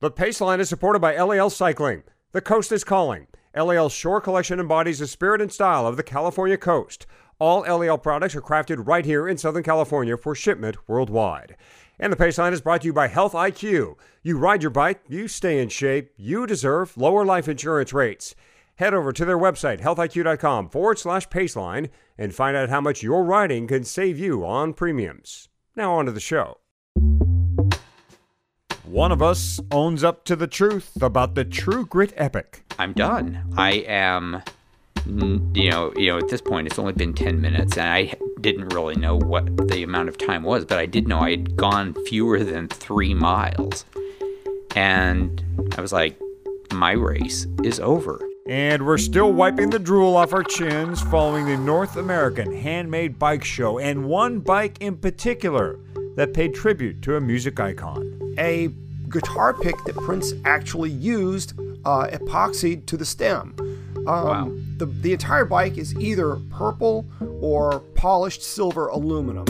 The Paceline is supported by LAL Cycling. The coast is calling. LAL's Shore Collection embodies the spirit and style of the California coast. All LAL products are crafted right here in Southern California for shipment worldwide. And the Paceline is brought to you by Health IQ. You ride your bike, you stay in shape, you deserve lower life insurance rates. Head over to their website, healthiq.com forward slash Paceline, and find out how much your riding can save you on premiums. Now, on to the show. One of us owns up to the truth about the True Grit epic. I'm done. I am you know, you know, at this point, it's only been 10 minutes, and I didn't really know what the amount of time was, but I did know I had gone fewer than three miles. And I was like, my race is over. And we're still wiping the drool off our chins following the North American Handmade Bike Show, and one bike in particular that paid tribute to a music icon. A guitar pick that Prince actually used uh, epoxied to the stem. Um, wow. the, the entire bike is either purple or polished silver aluminum.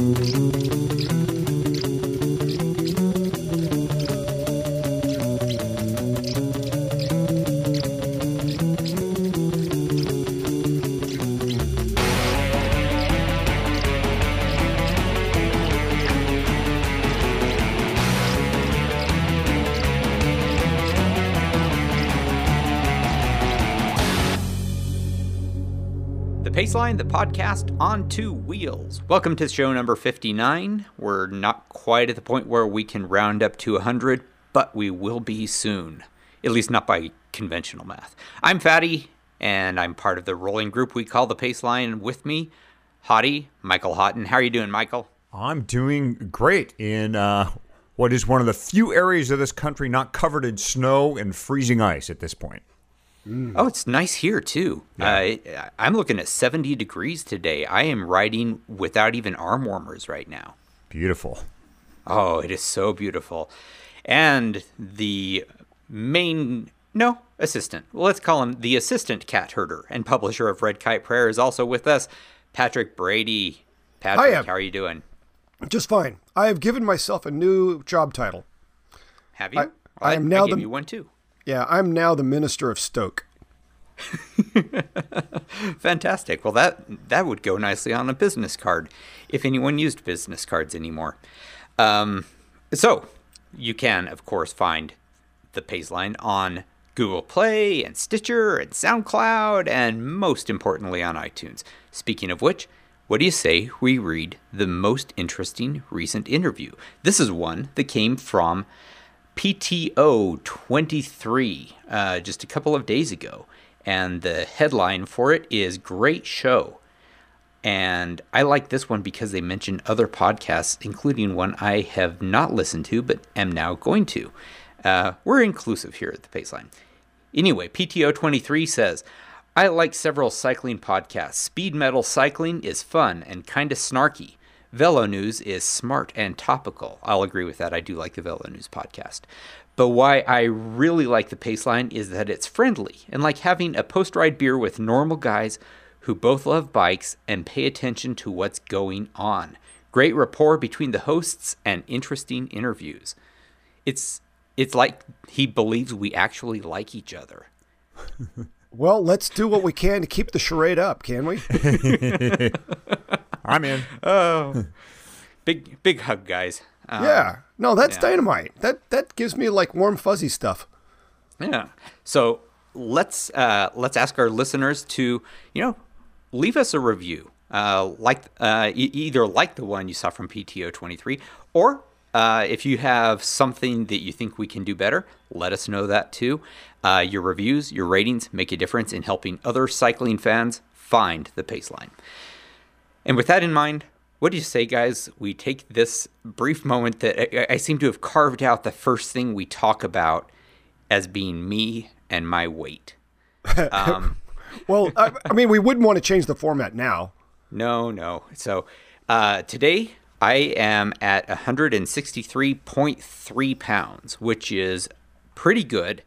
Paceline, the podcast on two wheels. Welcome to show number 59. We're not quite at the point where we can round up to 100, but we will be soon. At least not by conventional math. I'm Fatty, and I'm part of the rolling group we call the Paceline. With me, Hottie, Michael Houghton. How are you doing, Michael? I'm doing great in uh, what is one of the few areas of this country not covered in snow and freezing ice at this point. Mm. Oh, it's nice here too. Yeah. Uh, I'm looking at 70 degrees today. I am riding without even arm warmers right now. Beautiful. Oh, it is so beautiful. And the main, no, assistant. Well, let's call him the assistant cat herder and publisher of Red Kite Prayer is also with us, Patrick Brady. Patrick, Hiya. how are you doing? Just fine. I have given myself a new job title. Have you? I, I, I am now I the you one too. Yeah, I'm now the minister of Stoke. Fantastic. Well, that that would go nicely on a business card, if anyone used business cards anymore. Um, so you can, of course, find the Paceline on Google Play and Stitcher and SoundCloud, and most importantly on iTunes. Speaking of which, what do you say we read the most interesting recent interview? This is one that came from PTO 23 uh, just a couple of days ago. And the headline for it is Great Show. And I like this one because they mention other podcasts, including one I have not listened to but am now going to. Uh, we're inclusive here at the Paceline. Anyway, PTO 23 says, I like several cycling podcasts. Speed metal cycling is fun and kind of snarky. Velo News is smart and topical. I'll agree with that. I do like the Velo News podcast. But why I really like the Paceline is that it's friendly and like having a post ride beer with normal guys who both love bikes and pay attention to what's going on. Great rapport between the hosts and interesting interviews. It's it's like he believes we actually like each other. well, let's do what we can to keep the charade up, can we? I'm in. Oh, big big hug, guys. Um, yeah, no, that's yeah. dynamite. That that gives me like warm fuzzy stuff. Yeah. So let's uh, let's ask our listeners to you know leave us a review. Uh, like uh, e- either like the one you saw from PTO 23 or uh, if you have something that you think we can do better, let us know that too. Uh, your reviews, your ratings make a difference in helping other cycling fans find the Paceline. And with that in mind, what do you say, guys? We take this brief moment that I, I seem to have carved out the first thing we talk about as being me and my weight. Um, well, I, I, mean, we wouldn't want to change the format now. No, no. So uh, today I am at 163.3 pounds, which is pretty good,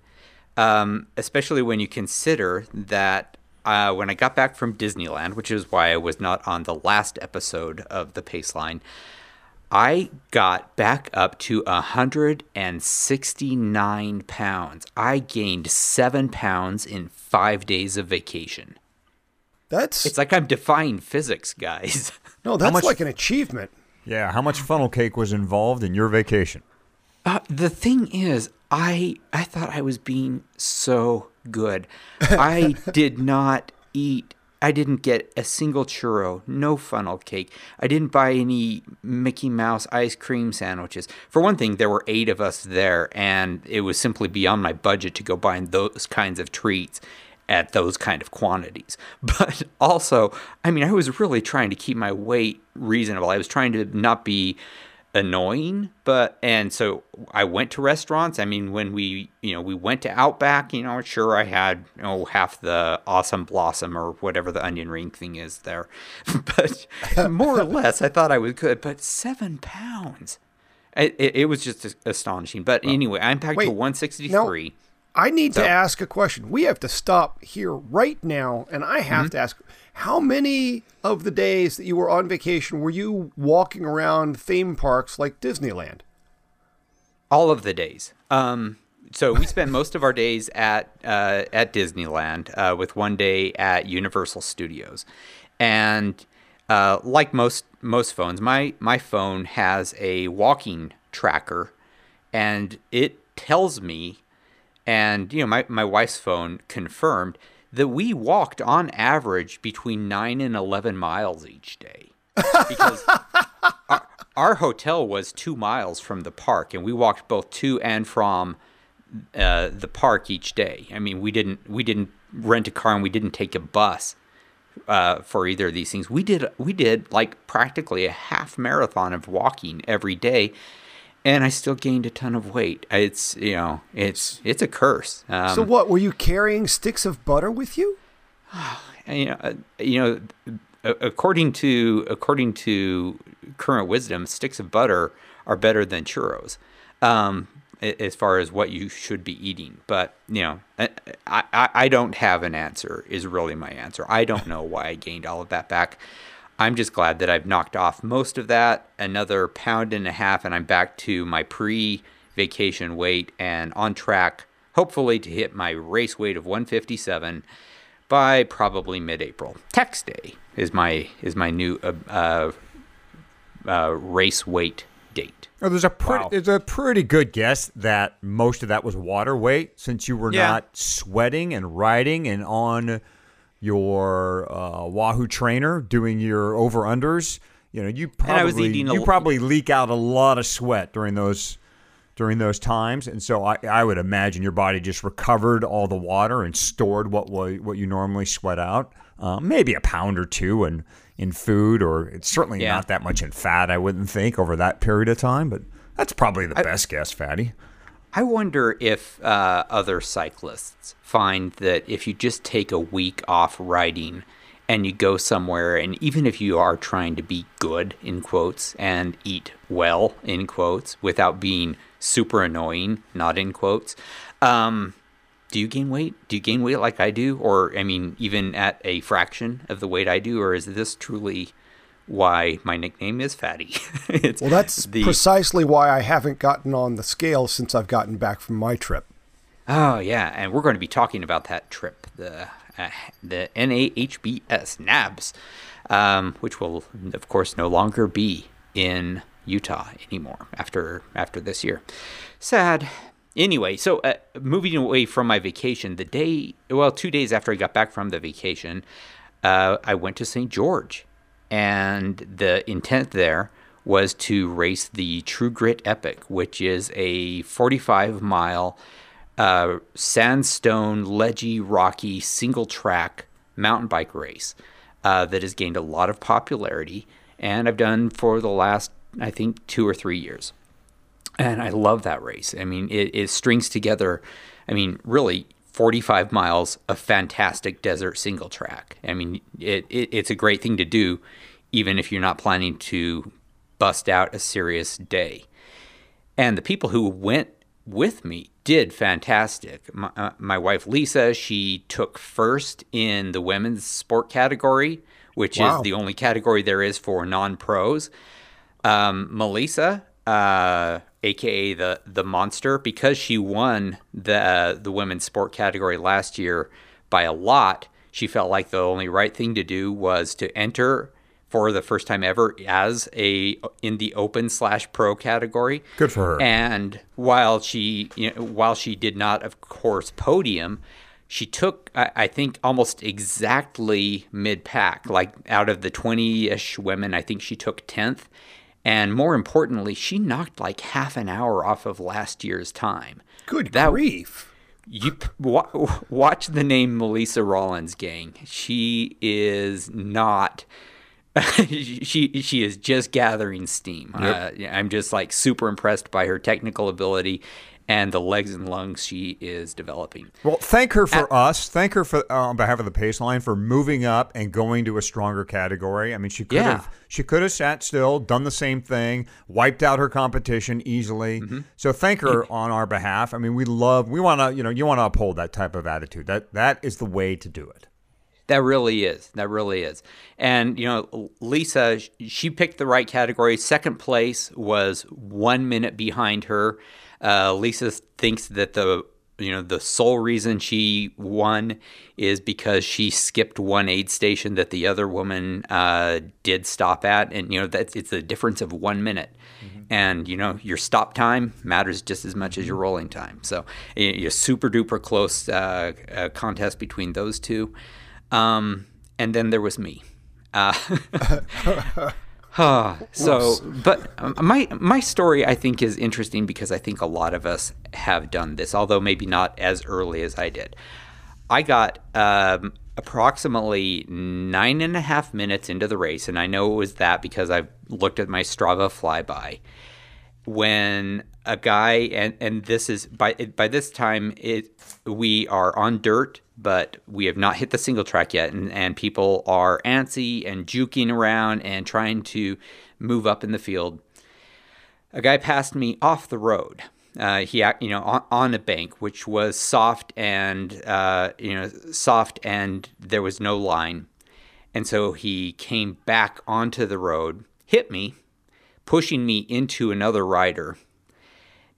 um, especially when you consider that uh, when I got back from Disneyland, which is why I was not on the last episode of the Paceline, I got back up to 169 pounds. I gained seven pounds in five days of vacation. That's It's like I'm defying physics, guys. no, that's much- like an achievement. Yeah, how much funnel cake was involved in your vacation? Uh, the thing is, I I thought I was being so good. I did not eat. I didn't get a single churro, no funnel cake. I didn't buy any Mickey Mouse ice cream sandwiches. For one thing, there were eight of us there, and it was simply beyond my budget to go buying those kinds of treats at those kind of quantities. But also, I mean, I was really trying to keep my weight reasonable. I was trying to not be annoying but and so i went to restaurants. I mean when we you know we went to outback you know sure i had you know half the awesome blossom or whatever the onion ring thing is there but more or less i thought i was good but seven pounds. It, it, it was just astonishing but anyway i'm back Wait, to 163 I need So- to ask a question. We have to stop here right now, and I have to ask: How many of the days that you were on vacation were you walking around theme parks like Disneyland? all of the days. Um, so we spent most of our days at uh, at Disneyland, uh, with one day at Universal Studios, and uh, like most most phones, my my phone has a walking tracker, and it tells me, and you know my my wife's phone confirmed that we walked on average between nine and eleven miles each day, because our, our hotel was two miles from the park, and we walked both to and from uh, the park each day. I mean, we didn't we didn't rent a car and we didn't take a bus uh, for either of these things. We did we did like practically a half marathon of walking every day, and I still gained a ton of weight. It's you know it's it's a curse. Um, so, what were you carrying sticks of butter with you? you know, uh, you know, according to according to current wisdom, sticks of butter are better than churros, um, as far as what you should be eating. But you know, I, I I don't have an answer. Is really my answer. I don't know why I gained all of that back. I'm just glad that I've knocked off most of that, another pound and a half, and I'm back to my pre-vacation weight and on track, hopefully, to hit my race weight of 157 by probably mid-April. Tax day is my is my new uh, uh, uh, race weight date. Oh, there's a pretty Wow. there's a pretty good guess that most of that was water weight, since you were Yeah. not sweating and riding and on your uh, Wahoo trainer doing your over unders. You know, you probably you l- probably leak out a lot of sweat during those during those times, and so I, I would imagine your body just recovered all the water and stored what what you normally sweat out. Uh, maybe a pound or two in in food, or it's certainly Yeah. not that much in fat. I wouldn't think over that period of time, but that's probably the best guess, Fatty. I wonder if uh, other cyclists find that if you just take a week off riding and you go somewhere, and even if you are trying to be good, in quotes, and eat well, in quotes, without being super annoying, not in quotes, um, do you gain weight? Do you gain weight like I do? Or, I mean, even at a fraction of the weight I do? Or is this truly why my nickname is Fatty? it's Well, that's the- precisely why I haven't gotten on the scale since I've gotten back from my trip. Oh yeah, and we're going to be talking about that trip, the uh, the NAHBS NABS, um, which will of course no longer be in Utah anymore after after this year. Sad. Anyway, so uh, moving away from my vacation, the day well, two days after I got back from the vacation, uh, I went to St. George, and the intent there was to race the True Grit Epic, which is a 45 mile uh, sandstone, ledgy, rocky, single track mountain bike race uh, that has gained a lot of popularity, and I've done for the last, I think, two or three years. And I love that race. I mean, it, it strings together, I mean, really 45 miles of fantastic desert single track. I mean, it, it, it's a great thing to do, even if you're not planning to bust out a serious day and the people who went with me did fantastic. My, uh, my wife Lisa, she took first in the women's sport category, which Wow. is the only category there is for non-pros. Um, Melissa, uh, aka the the monster, because she won the uh, the women's sport category last year by a lot. She felt like the only right thing to do was to enter for the first time ever as a in the open slash pro category. Good for her. And while she you know, while she did not, of course, podium, she took I, I think almost exactly mid pack. Like out of the twenty ish women, I think she took tenth. And more importantly, she knocked like half an hour off of last year's time. Good That- grief. You wa- watch the name Melissa Rollins, gang. She is not. she she is just gathering steam. Uh, I'm just like super impressed by her technical ability and the legs and lungs she is developing. Well, thank her for us. Thank her for uh, on behalf of the Paceline for moving up and going to a stronger category. I mean, she could Yeah. have she could have sat still, done the same thing, wiped out her competition easily. Mm-hmm. So thank her on our behalf. I mean, we love we want to you know you want to uphold that type of attitude. That that is the way to do it. That really is. That really is. And, you know, Lisa, she picked the right category. Second place was one minute behind her. Uh, Lisa thinks that the you know the sole reason she won is because she skipped one aid station that the other woman uh, did stop at, and you know that's it's a difference of one minute. And you know your stop time matters just as much as your rolling time. So a, a super duper close uh, uh, contest between those two. Um, and then there was me. Uh, ah, so, but um, my my story I think is interesting because I think a lot of us have done this, although maybe not as early as I did. I got um, approximately nine and a half minutes into the race, and I know it was that because I looked at my Strava flyby when a guy and and this is by by this time it we are on dirt but we have not hit the single track yet and and people are antsy and juking around and trying to move up in the field. A guy passed me off the road. Uh, he you know on, on a bank which was soft and uh, you know soft and there was no line. And so he came back onto the road hit me pushing me into another rider.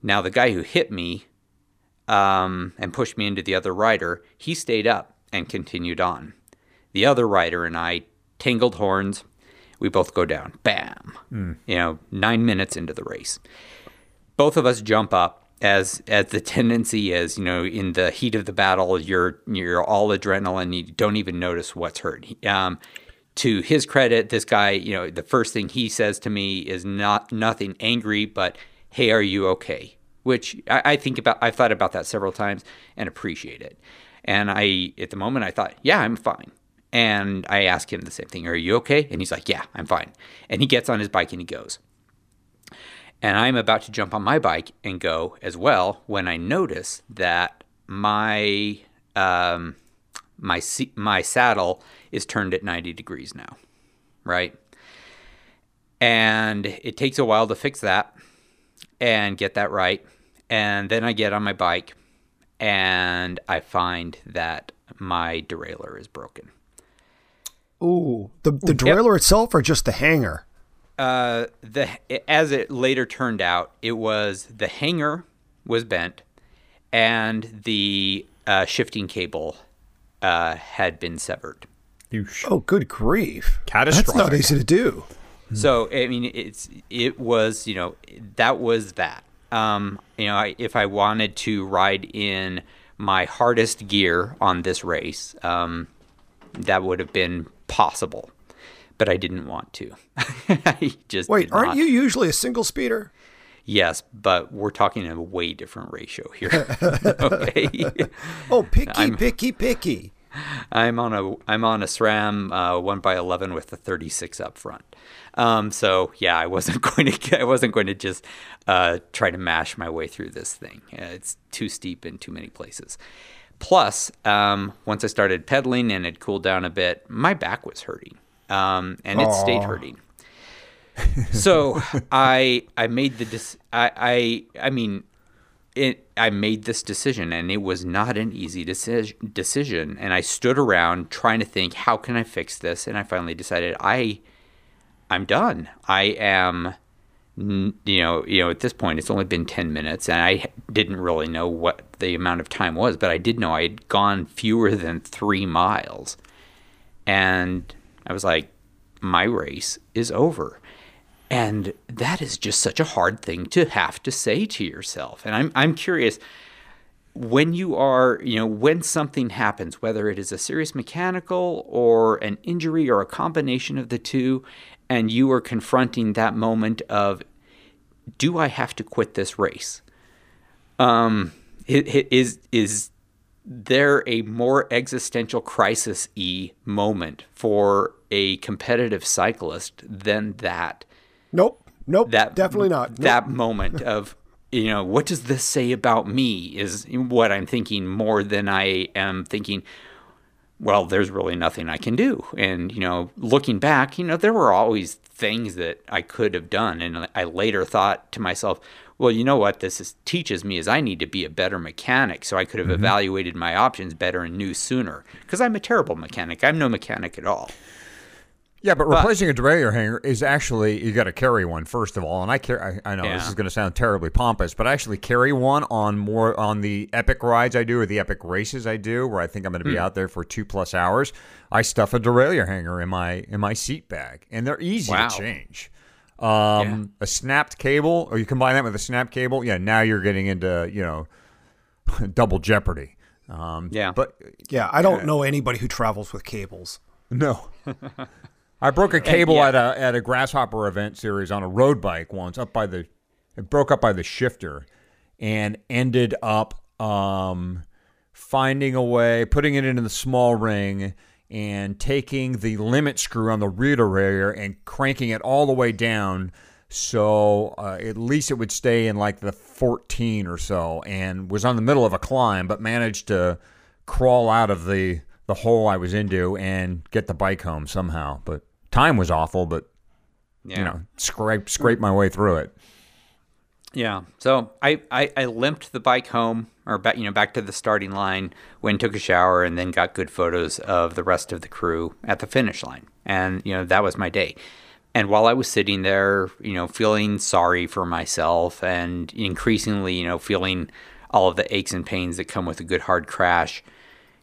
Now, the guy who hit me um, and pushed me into the other rider, he stayed up and continued on. The other rider and I tangled horns. We both go down. Bam. You know, nine minutes into the race. Both of us jump up as as the tendency is, you know, in the heat of the battle, you're you're all adrenaline. You don't even notice what's hurt. Um, to his credit, this guy, you know, the first thing he says to me is not nothing angry, but "Hey, are you okay?" Which I, I think about. I've thought about that several times and appreciate it. And I, at the moment, I thought, "Yeah, I'm fine." And I ask him the same thing: "Are you okay?" And he's like, "Yeah, I'm fine." And he gets on his bike and he goes. And I'm about to jump on my bike and go as well when I notice that my um, my my saddle is turned at 90 degrees now, right? And it takes a while to fix that and get that right. And then I get on my bike and I find that my derailleur is broken. Ooh, the the derailleur itself or just the hanger? Uh, the as it later turned out, it was the hanger was bent, and the uh, shifting cable uh, had been severed. Oh, good grief! Catastrophic. That's Catastrophic. not easy to do. So I mean, it's it was you know that was that. Um, you know, I, if I wanted to ride in my hardest gear on this race, um, that would have been possible, but I didn't want to. I just Wait, aren't not. you usually a single speeder? Yes, but we're talking a way different ratio here. okay. Oh, picky, I'm- picky, picky. I'm on a I'm on a SRAM uh, one by eleven with the 36 up front. Um, so yeah, I wasn't going to I wasn't going to just uh, try to mash my way through this thing. Uh, it's too steep in too many places. Plus, um, once I started pedaling and it cooled down a bit, my back was hurting, um, and it stayed hurting. so I I made the dis- I I I mean it I made this decision and it was not an easy decision decision and I stood around trying to think how can I fix this and I finally decided I I'm done. I am you know, you know, at this point, it's only been ten minutes, and I didn't really know what the amount of time was, but I did know I had gone fewer than three miles, and I was like, my race is over. And that is just such a hard thing to have to say to yourself. And I'm I'm curious when you are, you know, when something happens, whether it is a serious mechanical or an injury or a combination of the two, and you are confronting that moment of, do I have to quit this race? Um, is is there a more existential crisis y moment for a competitive cyclist than that? Nope. Nope. that definitely not. Nope. that moment of you know what does this say about me is what i'm thinking more than i am thinking well there's really nothing i can do and you know looking back you know there were always things that i could have done and i later thought to myself well you know what this is, teaches me is i need to be a better mechanic so i could have mm-hmm. evaluated my options better and knew sooner because i'm a terrible mechanic i'm no mechanic at all Yeah, but replacing a derailleur hanger is actually you got to carry one first of all, and I carry. I, I know this is going to sound terribly pompous, but I actually carry one on more on the epic rides I do or the epic races I do, where I think I'm going to be out there for two plus hours. I stuff a derailleur hanger in my in my seat bag, and they're easy Wow. to change. Um, A snapped cable, or you combine that with a snap cable. Yeah, now you're getting into you know double jeopardy. Um, Yeah. but Yeah, I don't know anybody who travels with cables. no. I broke a cable yeah. at a at a grasshopper event series on a road bike once up by the it broke up by the shifter and ended up um finding a way putting it into the small ring and taking the limit screw on the rear derailleur and cranking it all the way down so uh, at least it would stay in like the 14 or so and was on the middle of a climb but managed to crawl out of the the hole I was into and get the bike home somehow but time was awful but yeah you know scrape scrape my way through it Yeah. So I, I, I limped the bike home or back you know back to the starting line, went took a shower and then got good photos of the rest of the crew at the finish line. And you know that was my day. And while I was sitting there, you know, feeling sorry for myself and increasingly, you know, feeling all of the aches and pains that come with a good hard crash,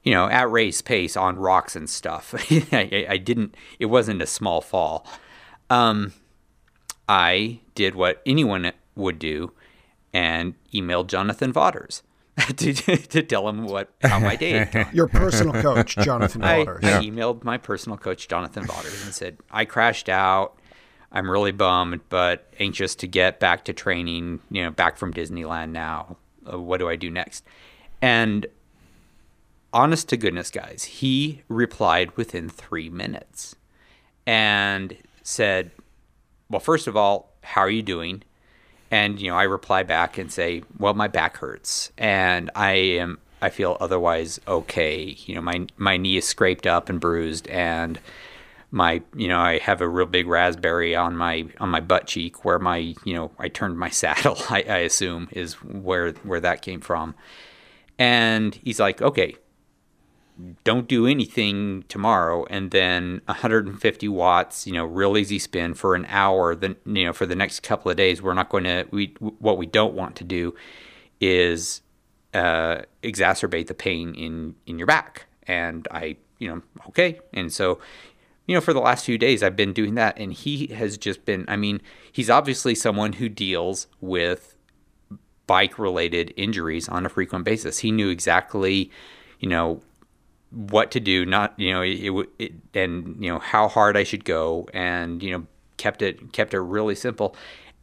you know, at race pace on rocks and stuff. I, I didn't. It wasn't a small fall. Um, I did what anyone would do and emailed Jonathan Vaughters to, to tell him what how my day had gone. Your personal coach, Jonathan I, Vaughters. I emailed my personal coach Jonathan Vaughters and said I crashed out. I'm really bummed, but anxious to get back to training. You know, back from Disneyland now. Uh, what do I do next? And honest to goodness, guys, he replied within three minutes and said, "Well, first of all, how are you doing?" And you know, I reply back and say, "Well, my back hurts, and I am I feel otherwise okay. You know, my my knee is scraped up and bruised, and my you know I have a real big raspberry on my on my butt cheek where my you know I turned my saddle. I, I assume is where where that came from." And he's like, "Okay, don't do anything tomorrow and then 150 watts you know real easy spin for an hour then you know for the next couple of days we're not going to we what we don't want to do is uh, exacerbate the pain in in your back. And i you know okay. And so you know for the last few days i've been doing that and he has just been i mean he's obviously someone who deals with bike related injuries on a frequent basis. He knew exactly you know what to do not you know it, it, and you know how hard I should go and you know kept it kept it really simple.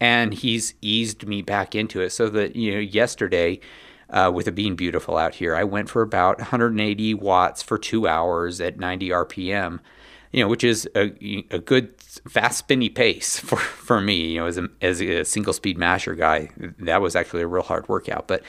And he's eased me back into it so that you know yesterday uh, with it being beautiful out here I went for about 180 watts for two hours at 90 RPM you know which is a, a good fast spinny pace for, for me you know as a, as a single speed masher guy that was actually a real hard workout. But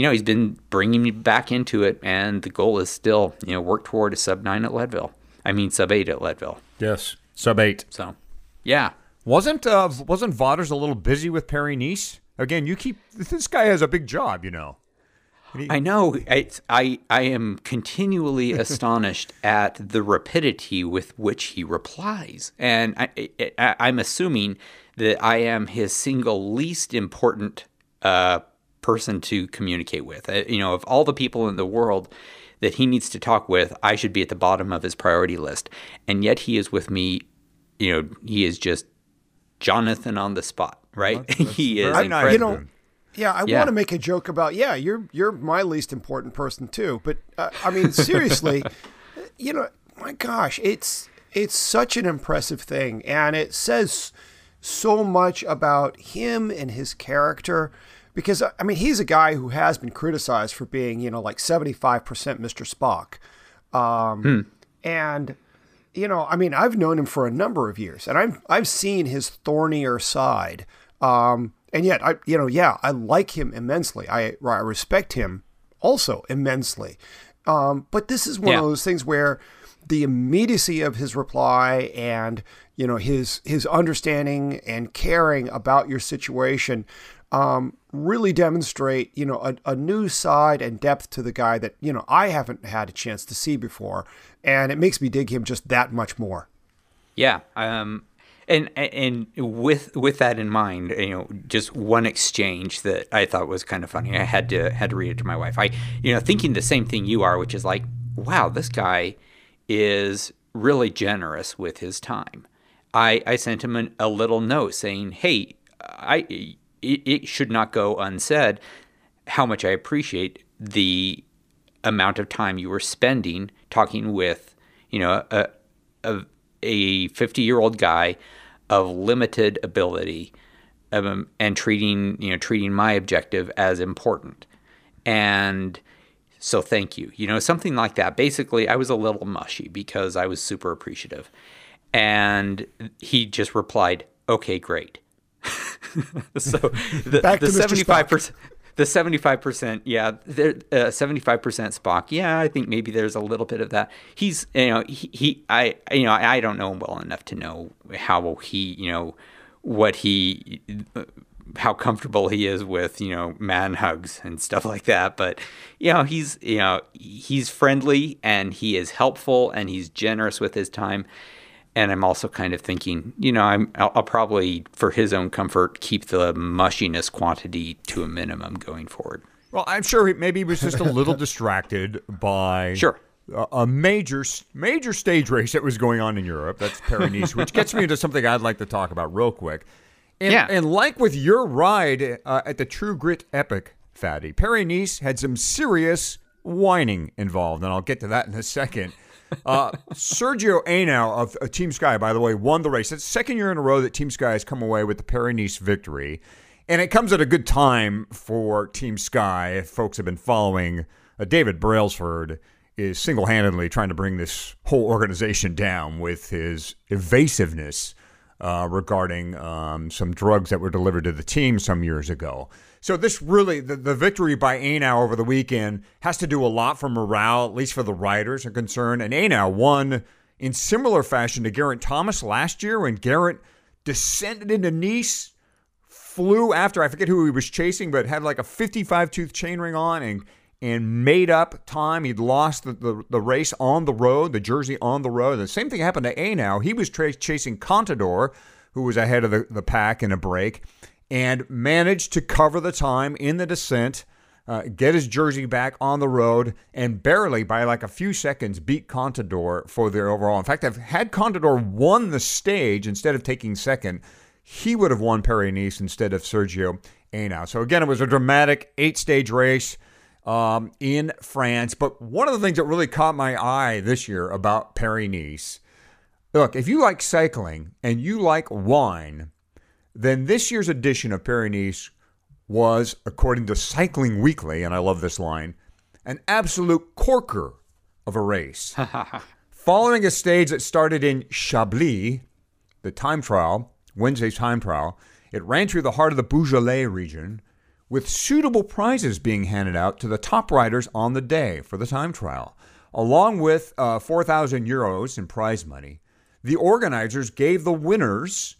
you know, he's been bringing me back into it, and the goal is still, you know, work toward a sub nine at Leadville. I mean, sub eight at Leadville. yes sub eight So, yeah, wasn't uh wasn't Vaughters a little busy with Paris Nice again you keep this guy has a big job you know I know. I, I I am continually astonished at the rapidity with which he replies, and I, I I'm assuming that I am his single least important uh, person to communicate with. Uh, you know, of all the people in the world that he needs to talk with, I should be at the bottom of his priority list, and yet he is with me. You know, he is just Jonathan on the spot, right? That's- that's he is nice incredible. You know. Yeah, I Yeah. want to make a joke about yeah, you're you're my least important person too. But uh, I mean, seriously, you know, my gosh, it's it's such an impressive thing, and it says so much about him and his character. Because I mean, he's a guy who has been criticized for being, you know, like seventy five percent Mr. Spock, um, and you know, I mean, I've known him for a number of years, and I've I've seen his thornier side. Um, and yet, I you know, yeah, I like him immensely. I I respect him also immensely. Um, but this is one Yeah. of those things where the immediacy of his reply and you know his his understanding and caring about your situation um, really demonstrate you know a, a new side and depth to the guy that you know I haven't had a chance to see before, and it makes me dig him just that much more. Yeah. Um, and and with with that in mind, you know, just one exchange that I thought was kind of funny. I had to had to read it to my wife. I you know thinking the same thing you are, which is like, wow, this guy is really generous with his time. I I sent him an, a little note saying, hey, I it, it should not go unsaid how much I appreciate the amount of time you were spending talking with, you know, a a, a 50 year old guy of limited ability, um, and treating you know treating my objective as important, and so thank you. You know, something like that. Basically, I was a little mushy because I was super appreciative, and he just replied, "Okay, great." so the, the to seventy five percent. The seventy-five percent, yeah, there, uh, seventy-five percent Spock. Yeah, I think maybe there's a little bit of that. He's, you know, he, he I, you know, I don't know him well enough to know how he, you know, what he, how comfortable he is with, you know, man hugs and stuff like that. But, you know, he's, you know, he's friendly and he is helpful and he's generous with his time. And I'm also kind of thinking, you know, I'm I'll, I'll probably, for his own comfort, keep the mushiness quantity to a minimum going forward. Well, I'm sure he, maybe he was just a little distracted by Sure. a, a major major stage race that was going on in Europe. That's Paris which gets me into something I'd like to talk about real quick. And, Yeah. and like with your ride uh, at the True Grit Epic, Fatty, Paris Nice had some serious whining involved, and I'll get to that in a second. Uh, Sergio Henao of, of Team Sky, by the way, won the race. It's second year in a row that Team Sky has come away with the Paris victory. And it comes at a good time for Team Sky. If folks have been following, uh, David Brailsford is single handedly trying to bring this whole organization down with his evasiveness uh, regarding um, some drugs that were delivered to the team some years ago. So this really, the, the victory by Henao over the weekend has to do a lot for morale, at least for the riders are concerned. And Henao won in similar fashion to Geraint Thomas last year when Geraint descended into Nice, flew after I forget who he was chasing, but had like a 55 tooth chainring on and and made up time. He'd lost the, the, the race on the road, the jersey on the road. The same thing happened to Henao. He was tra- chasing Contador, who was ahead of the, the pack in a break, and managed to cover the time in the descent, uh, get his jersey back on the road, and barely by like a few seconds beat Contador for the overall. In fact, I've had Contador won the stage instead of taking second he would have won Paris Nice instead of Sergio Henao. So again, it was a dramatic eight-stage race um, in France. But one of the things that really caught my eye this year about Paris Nice, look, if you like cycling and you like wine, then this year's edition of Paris was, according to Cycling Weekly, and I love this line, an absolute corker of a race. Following a stage that started in Chablis, the time trial, Wednesday's time trial, it ran through the heart of the Beaujolais region, with suitable prizes being handed out to the top riders on the day for the time trial. Along with uh, 4,000 euros in prize money, the organizers gave the winners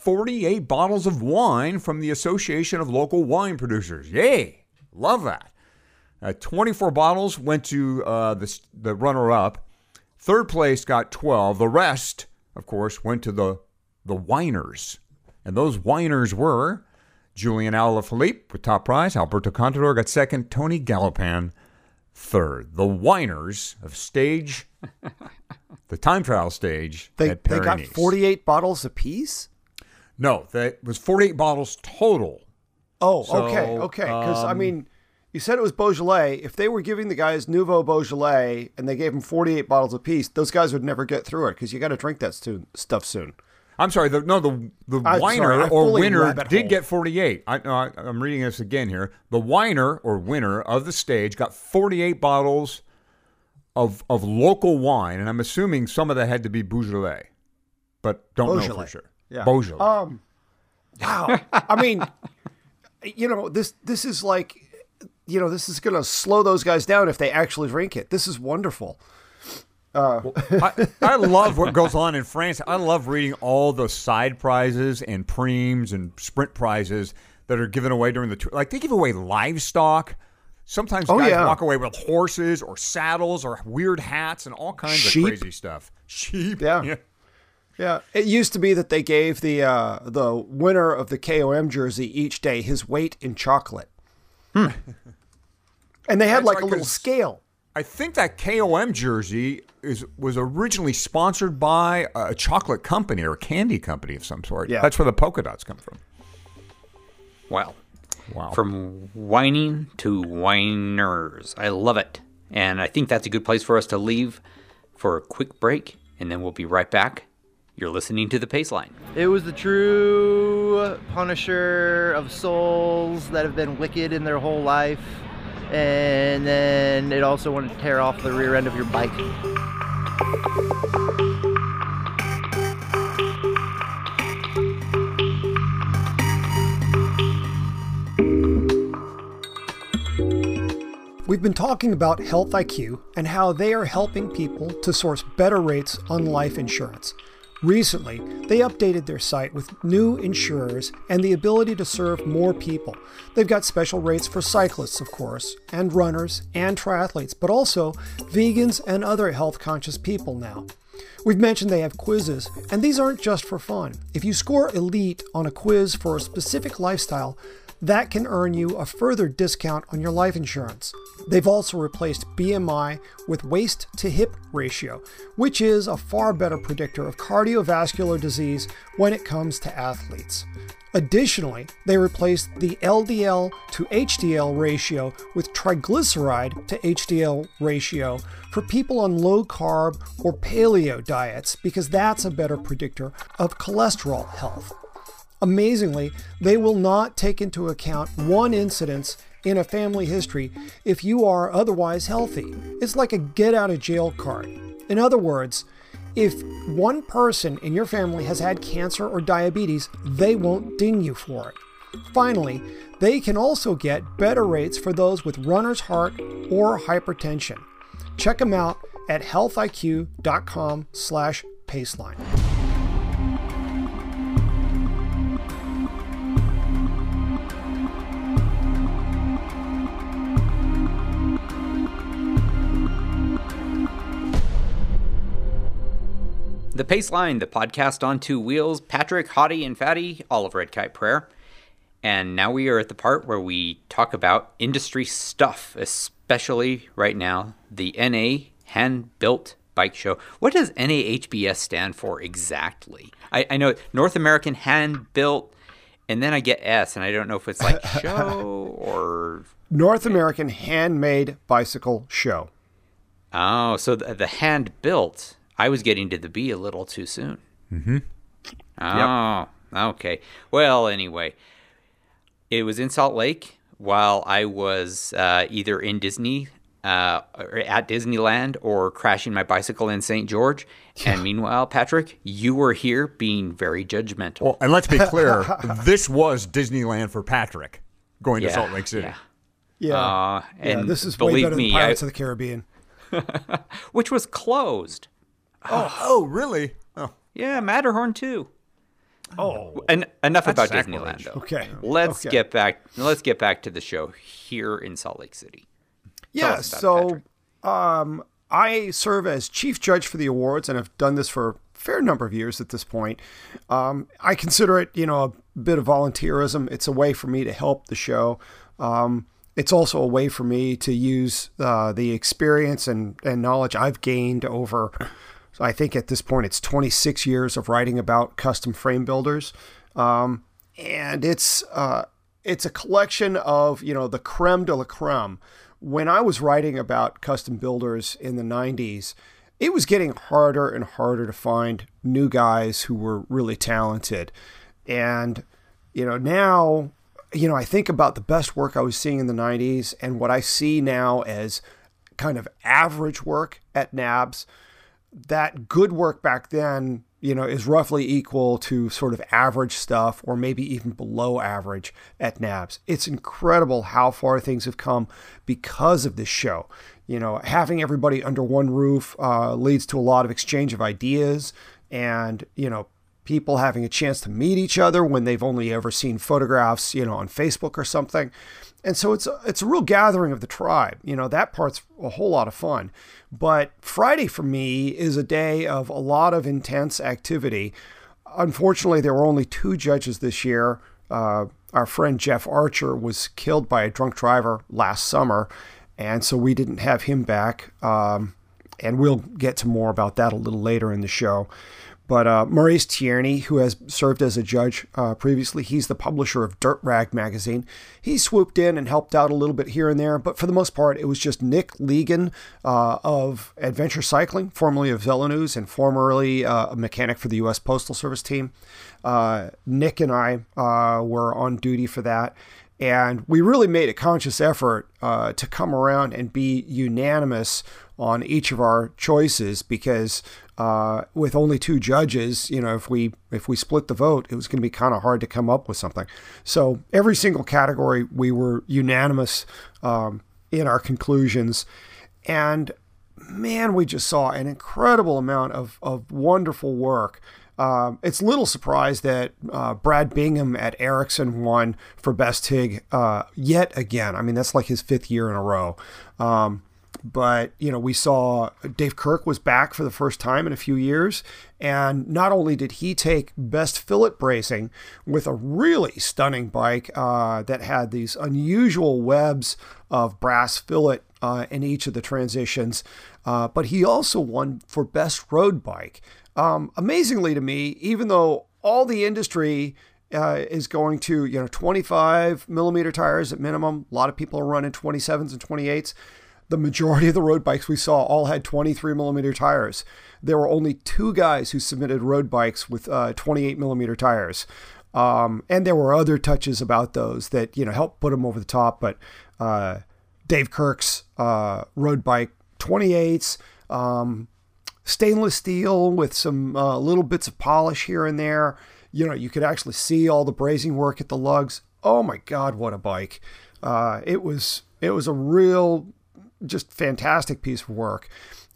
48 bottles of wine from the Association of Local Wine Producers. Yay! Love that. Uh, 24 bottles went to uh, the, the runner up. Third place got 12. The rest, of course, went to the, the whiners. And those whiners were Julien Alaphilippe with top prize. Alberto Contador got second. Tony Gallopin third. The whiners of stage, the time trial stage They, they got 48 bottles apiece? No, that was 48 bottles total. Oh, So, okay, okay. Because, I um, mean, you said it was Beaujolais. If they were giving the guys Nouveau Beaujolais and they gave them 48 bottles apiece, those guys would never get through it because you got to drink that stu- stuff soon. I'm sorry. The, no, the the I'm whiner sorry, or winner did hole. get 48. I, no, I, I'm reading this again here. The whiner or winner of the stage got 48 bottles of of local wine, and I'm assuming some of that had to be Beaujolais, but don't know for sure. Yeah. Beaujolais. Um, wow. I mean, you know, this this is like, you know, this is going to slow those guys down if they actually drink it. This is wonderful. I, I love what goes on in France. I love reading all the side prizes and preems and sprint prizes that are given away during the tour. Like they give away livestock. Sometimes Oh, guys yeah. walk away with horses or saddles or weird hats and all kinds Sheep. of crazy stuff. Sheep. Yeah. Yeah, it used to be that they gave the uh, the winner of the KOM jersey each day his weight in chocolate, and they had That's like right, a little scale. I think that KOM jersey is was originally sponsored by a chocolate company or a candy company of some sort. Yeah. That's where the polka dots come from. Wow. Wow. From whining to whiners. I love it. And I think that's a good place for us to leave for a quick break, and then we'll be right back. You're listening to the Paceline. It was the true punisher of souls that have been wicked in their whole life. And then it also wanted to tear off the rear end of your bike. We've been talking about Health IQ and how they are helping people to source better rates on life insurance. Recently, they updated their site with new insurers and the ability to serve more people. They've got special rates for cyclists, of course, and runners and triathletes, but also vegans and other health conscious people now. We've mentioned they have quizzes, and these aren't just for fun. If you score elite on a quiz for a specific lifestyle, that can earn you a further discount on your life insurance. They've also replaced BMI with waist to hip ratio, which is a far better predictor of cardiovascular disease when it comes to athletes. Additionally, they replaced the LDL to HDL ratio with triglyceride to HDL ratio for people on low carb or paleo diets because that's a better predictor of cholesterol health. Amazingly, they will not take into account one incidence in a family history if you are otherwise healthy. It's like a get out of jail card. In other words, if one person in your family has had cancer or diabetes, they won't ding you for it. Finally, they can also get better rates for those with runner's heart or hypertension. Check them out at healthiq.com slash Pace Line, the podcast on two wheels. Patrick, Hottie, and Fatty, all of Red Kite Prayer. And now we are at the part where we talk about industry stuff, especially right now, the NA Hand Built Bike Show. What does NAHBS stand for exactly? I, I know North American Hand Built, and then I get S, and I don't know if it's like show or. North American Handmade Bicycle Show. Oh, so the, the hand built. I was getting to the B a little too soon. Mm-hmm. Oh, okay. Well, anyway, it was in Salt Lake while I was uh, either in Disney, uh, or at Disneyland, or crashing my bicycle in St. George. And meanwhile, Patrick, you were here being very judgmental. Well, and let's be clear, this was Disneyland for Patrick going to Salt Lake City. yeah. Yeah. Uh, yeah, and this is way believe better me, than Pirates I- of the Caribbean. which was closed. Oh, oh, really? Oh, Yeah, Matterhorn too. Oh. En- enough about That's Disneyland, though. Okay. Let's Okay. get back. Let's get back to the show here in Salt Lake City. Yeah, us about it, so um, I serve as chief judge for the awards, and I've done this for a fair number of years at this point. Um, I consider it, you know, a bit of volunteerism. It's a way for me to help the show. Um, it's also a way for me to use uh, the experience and, and knowledge I've gained over, so I think at this point it's 26 years of writing about custom frame builders. Um, and it's uh, it's a collection of you know the creme de la creme. When I was writing about custom builders in the 90s, it was getting harder and harder to find new guys who were really talented. And you know now you know I think about the best work I was seeing in the 90s and what I see now as kind of average work at NAHBS that good work back then, you know, is roughly equal to sort of average stuff or maybe even below average at NAHBS. It's incredible how far things have come because of this show. You know, having everybody under one roof uh, leads to a lot of exchange of ideas and, you know, people having a chance to meet each other when they've only ever seen photographs, you know, on Facebook or something. And so it's a, it's a real gathering of the tribe. You know, that part's a whole lot of fun. But Friday for me is a day of a lot of intense activity. Unfortunately, there were only two judges this year. Uh, our friend Jeff Archer was killed by a drunk driver last summer, and so we didn't have him back. Um, and we'll get to more about that a little later in the show. But uh, Maurice Tierney, who has served as a judge uh, previously, he's the publisher of Dirt Rag magazine. He swooped in and helped out a little bit here and there, but for the most part, it was just Nick Legan uh, of Adventure Cycling, formerly of News and formerly uh, a mechanic for the U.S. Postal Service team. Uh, Nick and I uh, were on duty for that. And we really made a conscious effort to come around and be unanimous on each of our choices because uh, with only two judges, you know, if we if we split the vote, it was going to be kind of hard to come up with something. So every single category, we were unanimous um, in our conclusions, and man, we just saw an incredible amount of of wonderful work. Um, it's little surprise that uh, Brad Bingham at Ericsson won for Best TIG uh, yet again. I mean, that's like his fifth year in a row. Um, but you know we saw Dave Kirk was back for the first time in a few years. And not only did he take best fillet brazing with a really stunning bike uh, that had these unusual webs of brass fillet uh, in each of the transitions uh, but he also won for best road bike. Um, amazingly to me even though all the industry uh, is going to you know 25 millimeter tires at minimum a lot of people are running 27s and 28s the majority of the road bikes we saw all had 23 millimeter tires. There were only two guys who submitted road bikes with uh, 28 millimeter tires. Um, and there were other touches about those that, you know, helped put them over the top. But uh, Dave Kirk's uh, road bike 28s, um, stainless steel with some uh, little bits of polish here and there. You know, you could actually see all the brazing work at the lugs. Oh my God, what a bike! Uh, it was it was a real just fantastic piece of work.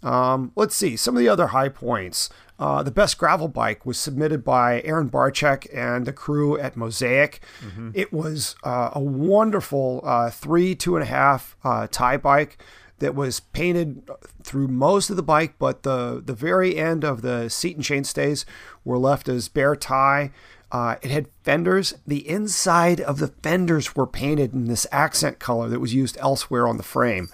Um, let's see some of the other high points. Uh, the best gravel bike was submitted by Aaron Barcheck and the crew at Mosaic. Mm-hmm. It was uh, a wonderful uh, three, two and a half uh, Ti bike that was painted through most of the bike, but the, the very end of the seat and chainstays were left as bare Ti. Uh, it had fenders. The inside of the fenders were painted in this accent color that was used elsewhere on the frame.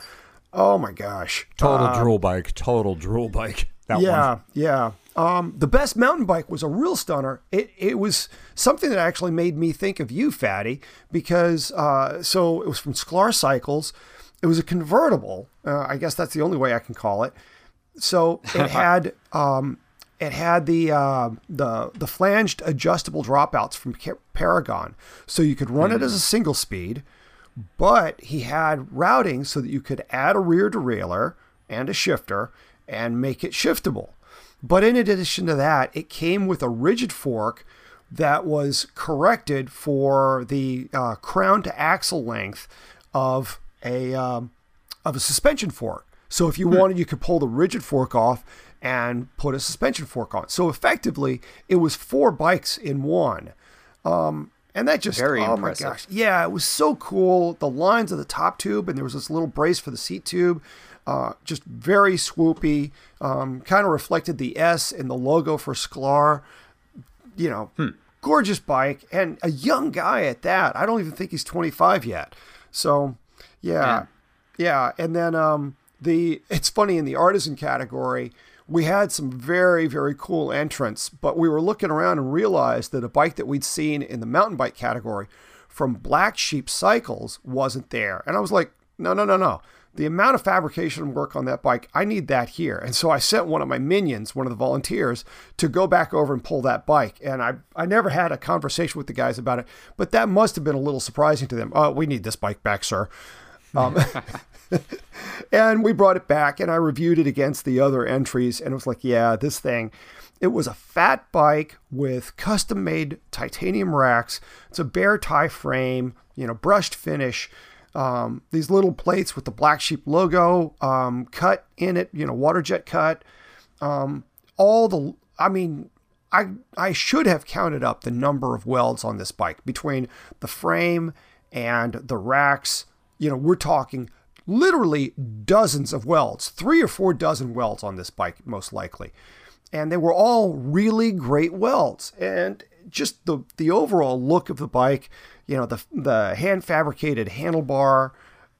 Oh my gosh. Total uh, drool bike. Total drool bike. That yeah, one. yeah. Um, the best mountain bike was a real stunner. It it was something that actually made me think of you, Fatty, because uh, so it was from Sklar Cycles. It was a convertible. Uh, I guess that's the only way I can call it. So it had um, it had the uh, the the flanged adjustable dropouts from Paragon, so you could run mm. it as a single speed but he had routing so that you could add a rear derailleur and a shifter and make it shiftable. But in addition to that, it came with a rigid fork that was corrected for the uh, crown to axle length of a um, of a suspension fork. So if you hmm. wanted, you could pull the rigid fork off and put a suspension fork on. So effectively, it was four bikes in one. Um, And that just, Very oh impressive. my gosh. Yeah, it was so cool. The lines of the top tube, and there was this little brace for the seat tube. Uh, just very swoopy. Um, kind of reflected the S in the logo for Sklar. You know, Hmm. gorgeous bike and a young guy at that. I don't even think he's 25 yet. So, yeah. Yeah. And then um, the, it's funny in the artisan category, we had some very, very cool entrants, but we were looking around and realized that a bike that we'd seen in the mountain bike category from Black Sheep Cycles wasn't there. And I was like, no, no, no, no. The amount of fabrication work on that bike, I need that here. And so I sent one of my minions, one of the volunteers, to go back over and pull that bike. And I, I never had a conversation with the guys about it, but that must have been a little surprising to them. Oh, we need this bike back, sir. Um, and we brought it back and I reviewed it against the other entries and it was like, yeah, this thing, it was a fat bike with custom made titanium racks. It's a bare Ti frame, you know, brushed finish. Um, these little plates with the black sheep logo um, cut in it, you know, water jet cut. Um, all the, I mean, I I should have counted up the number of welds on this bike between the frame and the racks. You know, we're talking literally dozens of welds, three or four dozen welds on this bike, most likely. And they were all really great welds. And just the the overall look of the bike, you know, the the hand fabricated handlebar,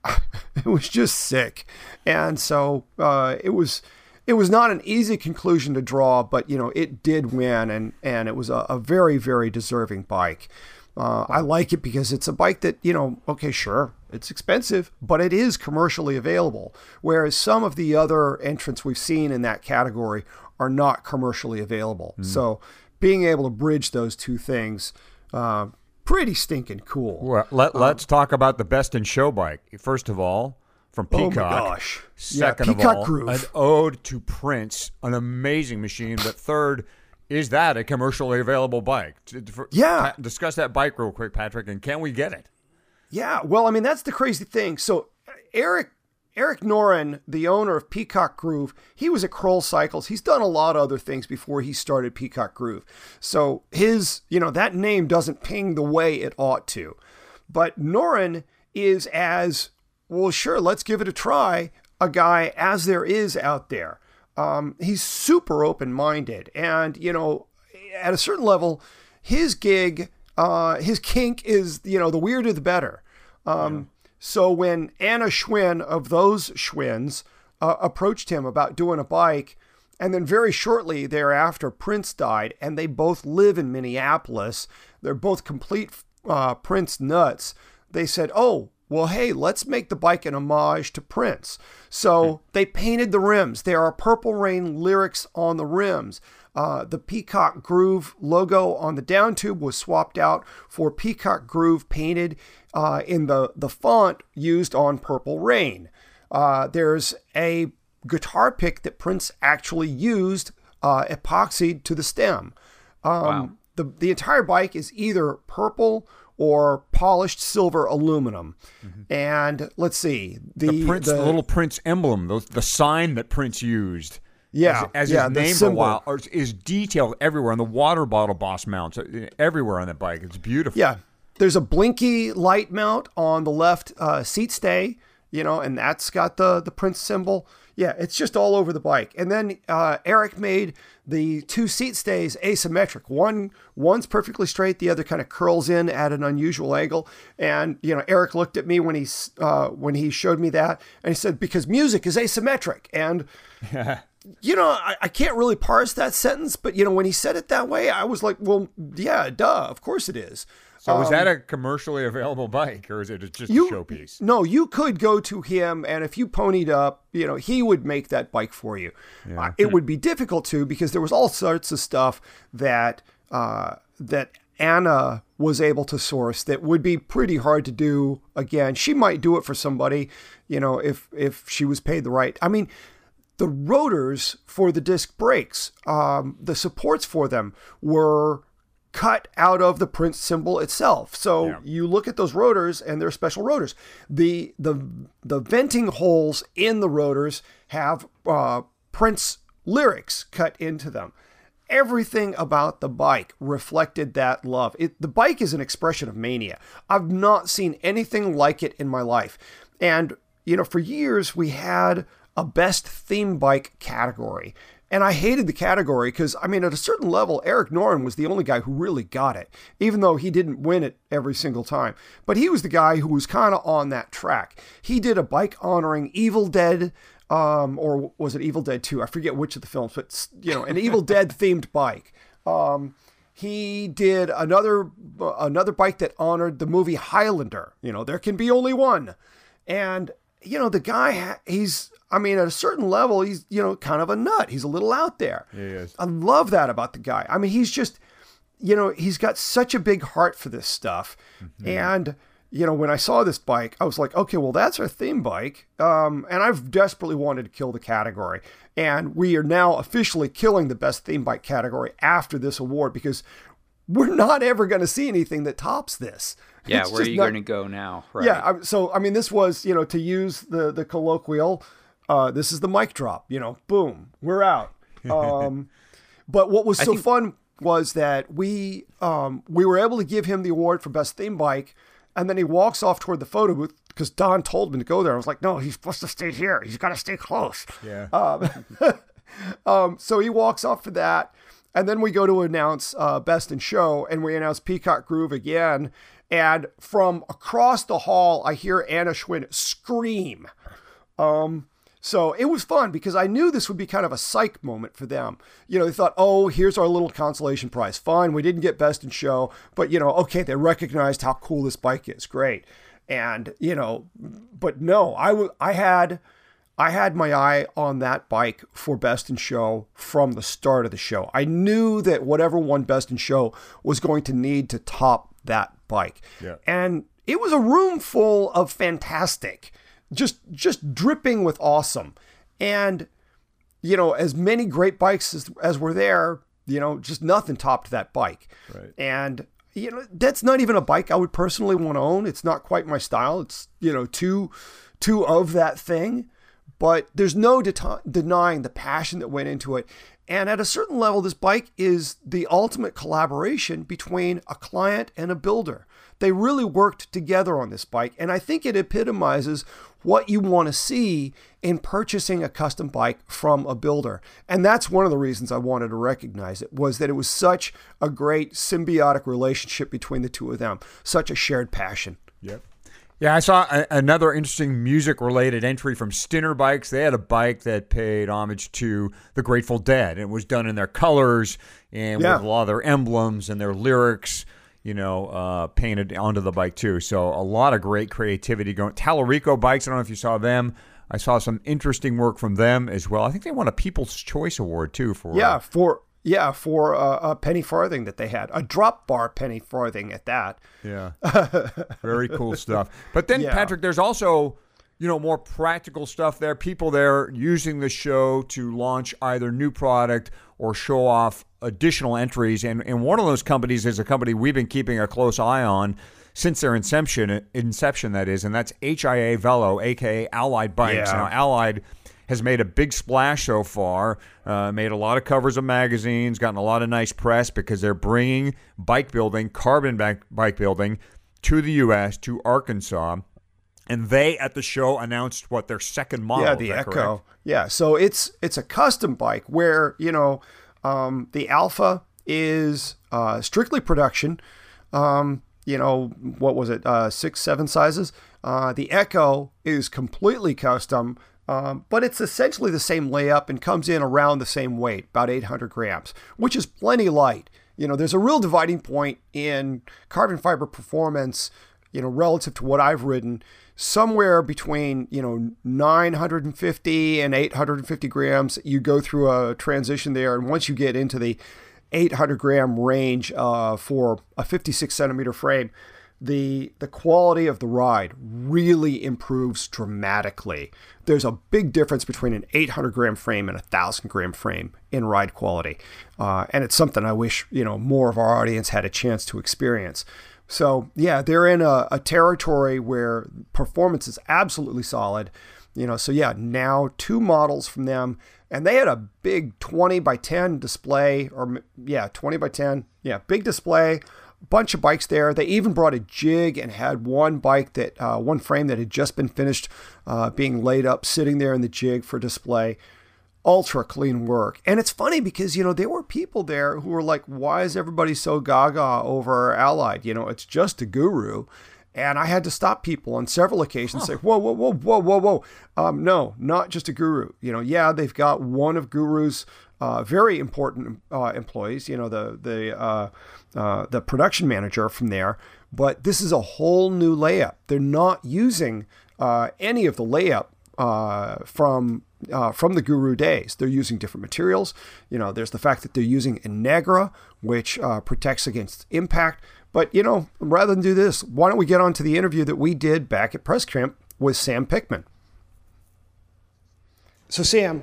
it was just sick. And so uh, it was it was not an easy conclusion to draw, but you know it did win, and and it was a, a very very deserving bike. Uh, I like it because it's a bike that you know, okay, sure, it's expensive, but it is commercially available. Whereas some of the other entrants we've seen in that category are not commercially available. So being able to bridge those two things, uh, pretty stinking cool. Well, let, let's talk about the best in show bike. First of all, from Peacock. Oh my gosh. Yeah, Second Peacock of all, Groove. an ode to Prince, an amazing machine. But third, is that a commercially available bike? Yeah. discuss that bike real quick, Patrick, and can we get it? Yeah, well, I mean that's the crazy thing. So Eric Eric Noren, the owner of Peacock Groove, he was at Kroll Cycles. He's done a lot of other things before he started Peacock Groove. So his, you know, that name doesn't ping the way it ought to. But Noren is as well. Sure, let's give it a try. A guy as there is out there. Um, he's super open minded, and you know, at a certain level, his gig, uh, his kink is you know the weirder the better. Um, So when Anna Schwinn of those Schwinns uh, approached him about doing a bike, and then very shortly thereafter, Prince died, and they both live in Minneapolis. They're both complete uh, Prince nuts. They said, "Oh, well, hey, let's make the bike an homage to Prince." So they painted the rims. There are Purple Rain lyrics on the rims. Uh, the Peacock Groove logo on the down tube was swapped out for Peacock Groove painted uh, in the, the font used on Purple Rain. Uh, there's a guitar pick that Prince actually used uh, epoxied to the stem. Um, the, the entire bike is either purple or polished silver aluminum. And let's see. The, The Prince, the, little Prince emblem, the, the sign that Prince used. Yeah, as, as yeah, his name for a while, or is detailed everywhere on the water bottle boss mounts, uh, everywhere on that bike. It's beautiful. Yeah. There's a blinky light mount on the left uh, seat stay, you know, and that's got the the Prince symbol. Yeah, it's just all over the bike. And then uh, Eric made the two seat stays asymmetric. One one's perfectly straight, the other kind of curls in at an unusual angle. And you know, Eric looked at me when he uh, when he showed me that, and he said, "Because music is asymmetric." And you know, I, I can't really parse that sentence, but you know, when he said it that way, I was like, "Well, yeah, duh, of course it is." So is that a commercially available bike, or is it just Um, you a showpiece? No, you could go to him, and if you ponied up, you know, he would make that bike for you. Uh, it would be difficult to because there was all sorts of stuff that uh, that Anna was able to source that would be pretty hard to do again. She might do it for somebody, you know, if if she was paid the right. I mean. The rotors for the disc brakes, um, the supports for them were cut out of the Prince symbol itself. So you look at those rotors and they're special rotors. The the the venting holes in the rotors have uh, Prince lyrics cut into them. everything about the bike reflected that love. It, the bike is an expression of mania. I've not seen anything like it in my life. And, you know, for years we had a best theme bike category. And I hated the category because, I mean, at a certain level, Eric Noren was the only guy who really got it, even though he didn't win it every single time. But he was the guy who was kind of on that track. He did a bike honoring Evil Dead, um, or was it Evil Dead 2? I forget which of the films, but, you know, an Evil Dead themed bike. Um, he did another another bike that honored the movie Highlander. You know, there can be only one. And you know, the guy, he's, I mean, at a certain level, he's, you know, kind of a nut. He's a little out there. He is. I love that about the guy. I mean, he's just, you know, he's got such a big heart for this stuff. Mm-hmm. And, you know, when I saw this bike, I was like, okay, well, that's our theme bike. Um, and I've desperately wanted to kill the category. And we are now officially killing the best theme bike category after this award because we're not ever going to see anything that tops this. Yeah, it's where are you going to go now? Right. Yeah, so I mean, this was you know to use the the colloquial. Uh, this is the mic drop. You know, boom, we're out. Um, but what was so think... fun was that we um, we were able to give him the award for best theme bike, and then he walks off toward the photo booth because Don told him to go there. I was like, no, he's supposed to stay here. He's got to stay close. Yeah. Um, um, so he walks off for that. And then we go to announce uh, Best in Show, and we announce Peacock Groove again. And from across the hall, I hear Anna Schwinn scream. Um, so it was fun because I knew this would be kind of a psych moment for them. You know, they thought, oh, here's our little consolation prize. Fine, we didn't get Best in Show, but, you know, okay, they recognized how cool this bike is. Great. And, you know, but no, I, w- I had I had my eye on that bike for Best in Show from the start of the show. I knew that whatever won Best in Show was going to need to top that bike. Yeah. And it was a room full of fantastic, just just dripping with awesome. And you know, as many great bikes as, as were there, you know, just nothing topped that bike. Right. And you know, that's not even a bike I would personally want to own. It's not quite my style. It's, you know, too too of that thing but there's no det- denying the passion that went into it. And at a certain level, this bike is the ultimate collaboration between a client and a builder. They really worked together on this bike, and I think it epitomizes what you want to see in purchasing a custom bike from a builder. And that's one of the reasons I wanted to recognize it was that it was such a great symbiotic relationship between the two of them, such a shared passion. Yep. Yeah, I saw a, another interesting music related entry from Stinner Bikes. They had a bike that paid homage to the Grateful Dead. And it was done in their colors and yeah. with a lot of their emblems and their lyrics, you know, uh, painted onto the bike too. So a lot of great creativity going. Tallarico Bikes, I don't know if you saw them. I saw some interesting work from them as well. I think they won a People's Choice Award too for yeah for yeah, for a, a, penny farthing that they had, a drop bar penny farthing at that. Yeah, very cool stuff. But then, yeah. Patrick, there's also you know more practical stuff there. People there using the show to launch either new product or show off additional entries. And and one of those companies is a company we've been keeping a close eye on since their inception. Inception, that is, and that's HIA Velo, aka Allied Bikes. Yeah. Now, Allied has made a big splash so far. Uh, made a lot of covers of magazines, gotten a lot of nice press because they're bringing bike building, carbon bike building, to the U.S. to Arkansas. And they at the show announced what their second model. Yeah, the Echo. Correct? Yeah, so it's it's a custom bike where you know um, the Alpha is uh, strictly production. Um, you know what was it? Uh, six, seven sizes. Uh, the Echo is completely custom. Um, but it's essentially the same layup and comes in around the same weight, about 800 grams, which is plenty light. You know, there's a real dividing point in carbon fiber performance, you know, relative to what I've ridden, somewhere between, you know, 950 and 850 grams. You go through a transition there. And once you get into the 800 gram range uh, for a 56 centimeter frame, the the quality of the ride really improves dramatically. There's a big difference between an 800 gram frame and a thousand gram frame in ride quality, uh, and it's something I wish you know more of our audience had a chance to experience. So yeah, they're in a, a territory where performance is absolutely solid. You know, so yeah, now two models from them, and they had a big 20 by 10 display, or yeah, 20 by 10, yeah, big display, bunch of bikes there. They even brought a jig and had one bike that uh, one frame that had just been finished uh, being laid up, sitting there in the jig for display ultra clean work. And it's funny because, you know, there were people there who were like, why is everybody so gaga over Allied? You know, it's just a guru. And I had to stop people on several occasions, huh. say, whoa, whoa, whoa, whoa, whoa, whoa. Um, no, not just a guru. You know, yeah, they've got one of Guru's uh, very important uh, employees, you know, the, the, uh, uh the production manager from there. But this is a whole new layup. They're not using uh, any of the layup from uh, from the Guru days. They're using different materials. You know, there's the fact that they're using Innegra, which uh, protects against impact. But you know, rather than do this, why don't we get on to the interview that we did back at Press Camp with Sam Pickman? So, Sam,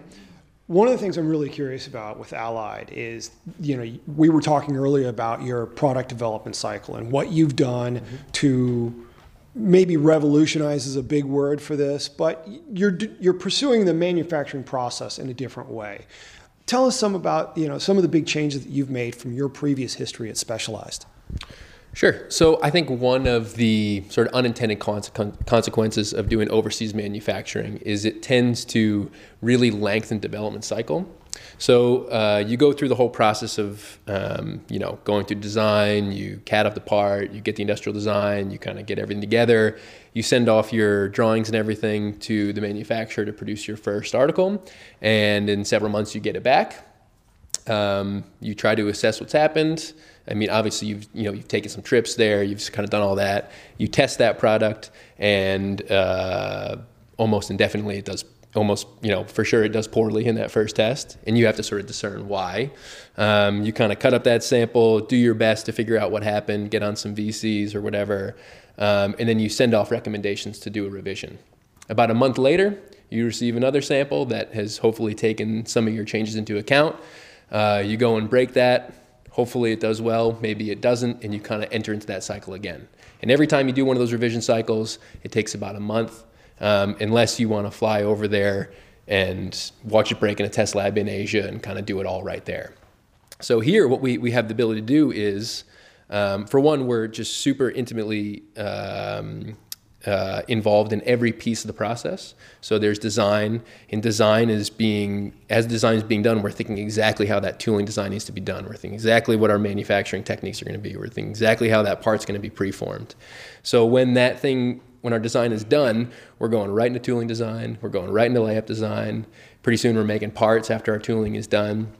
one of the things I'm really curious about with Allied is, you know, we were talking earlier about your product development cycle and what you've done mm-hmm. to maybe revolutionize is a big word for this, but you're you're pursuing the manufacturing process in a different way. Tell us some about you know some of the big changes that you've made from your previous history at Specialized. Sure. So I think one of the sort of unintended consequences of doing overseas manufacturing is it tends to really lengthen development cycle. So uh, you go through the whole process of, um, you know, going through design, you CAD up the part, you get the industrial design, you kind of get everything together, you send off your drawings and everything to the manufacturer to produce your first article, and in several months you get it back. Um, you try to assess what's happened. I mean, obviously you've you know you've taken some trips there, you've kind of done all that. You test that product, and uh, almost indefinitely it does almost, you know, for sure it does poorly in that first test, and you have to sort of discern why. Um, you kind of cut up that sample, do your best to figure out what happened, get on some VCs or whatever, um, and then you send off recommendations to do a revision. About a month later, you receive another sample that has hopefully taken some of your changes into account. Uh, you go and break that. Hopefully, it does well. Maybe it doesn't, and you kind of enter into that cycle again. And every time you do one of those revision cycles, it takes about a month um, unless you want to fly over there and watch it break in a test lab in Asia and kind of do it all right there. So here, what we, we have the ability to do is, um, for one, we're just super intimately um, uh, involved in every piece of the process. So there's design, and design is being, as design is being done, we're thinking exactly how that tooling design needs to be done. We're thinking exactly what our manufacturing techniques are going to be. We're thinking exactly how that part's going to be preformed. So when that thing when our design is done, we're going right into tooling design, we're going right into layup design. Pretty soon we're making parts after our tooling is done.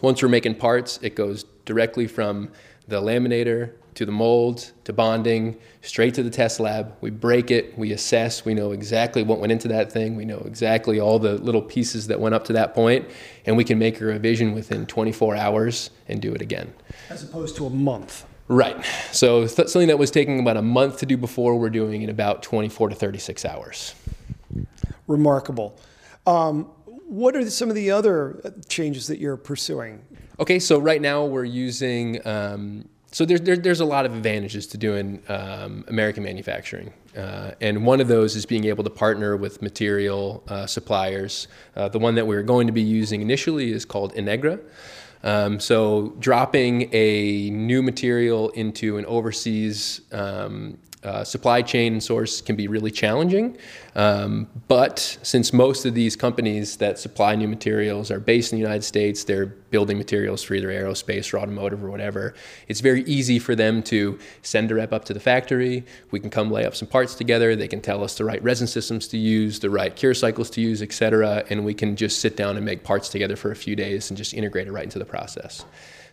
Once we're making parts, it goes directly from the laminator to the mold to bonding, straight to the test lab. We break it, we assess, we know exactly what went into that thing, we know exactly all the little pieces that went up to that point, and we can make a revision within 24 hours and do it again. As opposed to a month. Right. So th- something that was taking about a month to do before, we're doing in about 24 to 36 hours. Remarkable. Um, what are some of the other changes that you're pursuing? Okay, so right now we're using. Um, so there's there, there's a lot of advantages to doing um, American manufacturing, uh, and one of those is being able to partner with material uh, suppliers. Uh, the one that we're going to be using initially is called Innegra. Um, so dropping a new material into an overseas um, uh, supply chain source can be really challenging. Um, but since most of these companies that supply new materials are based in the United States, they're building materials for either aerospace or automotive or whatever, it's very easy for them to send a rep up to the factory. We can come lay up some parts together. They can tell us the right resin systems to use, the right cure cycles to use, et cetera, and we can just sit down and make parts together for a few days and just integrate it right into the process.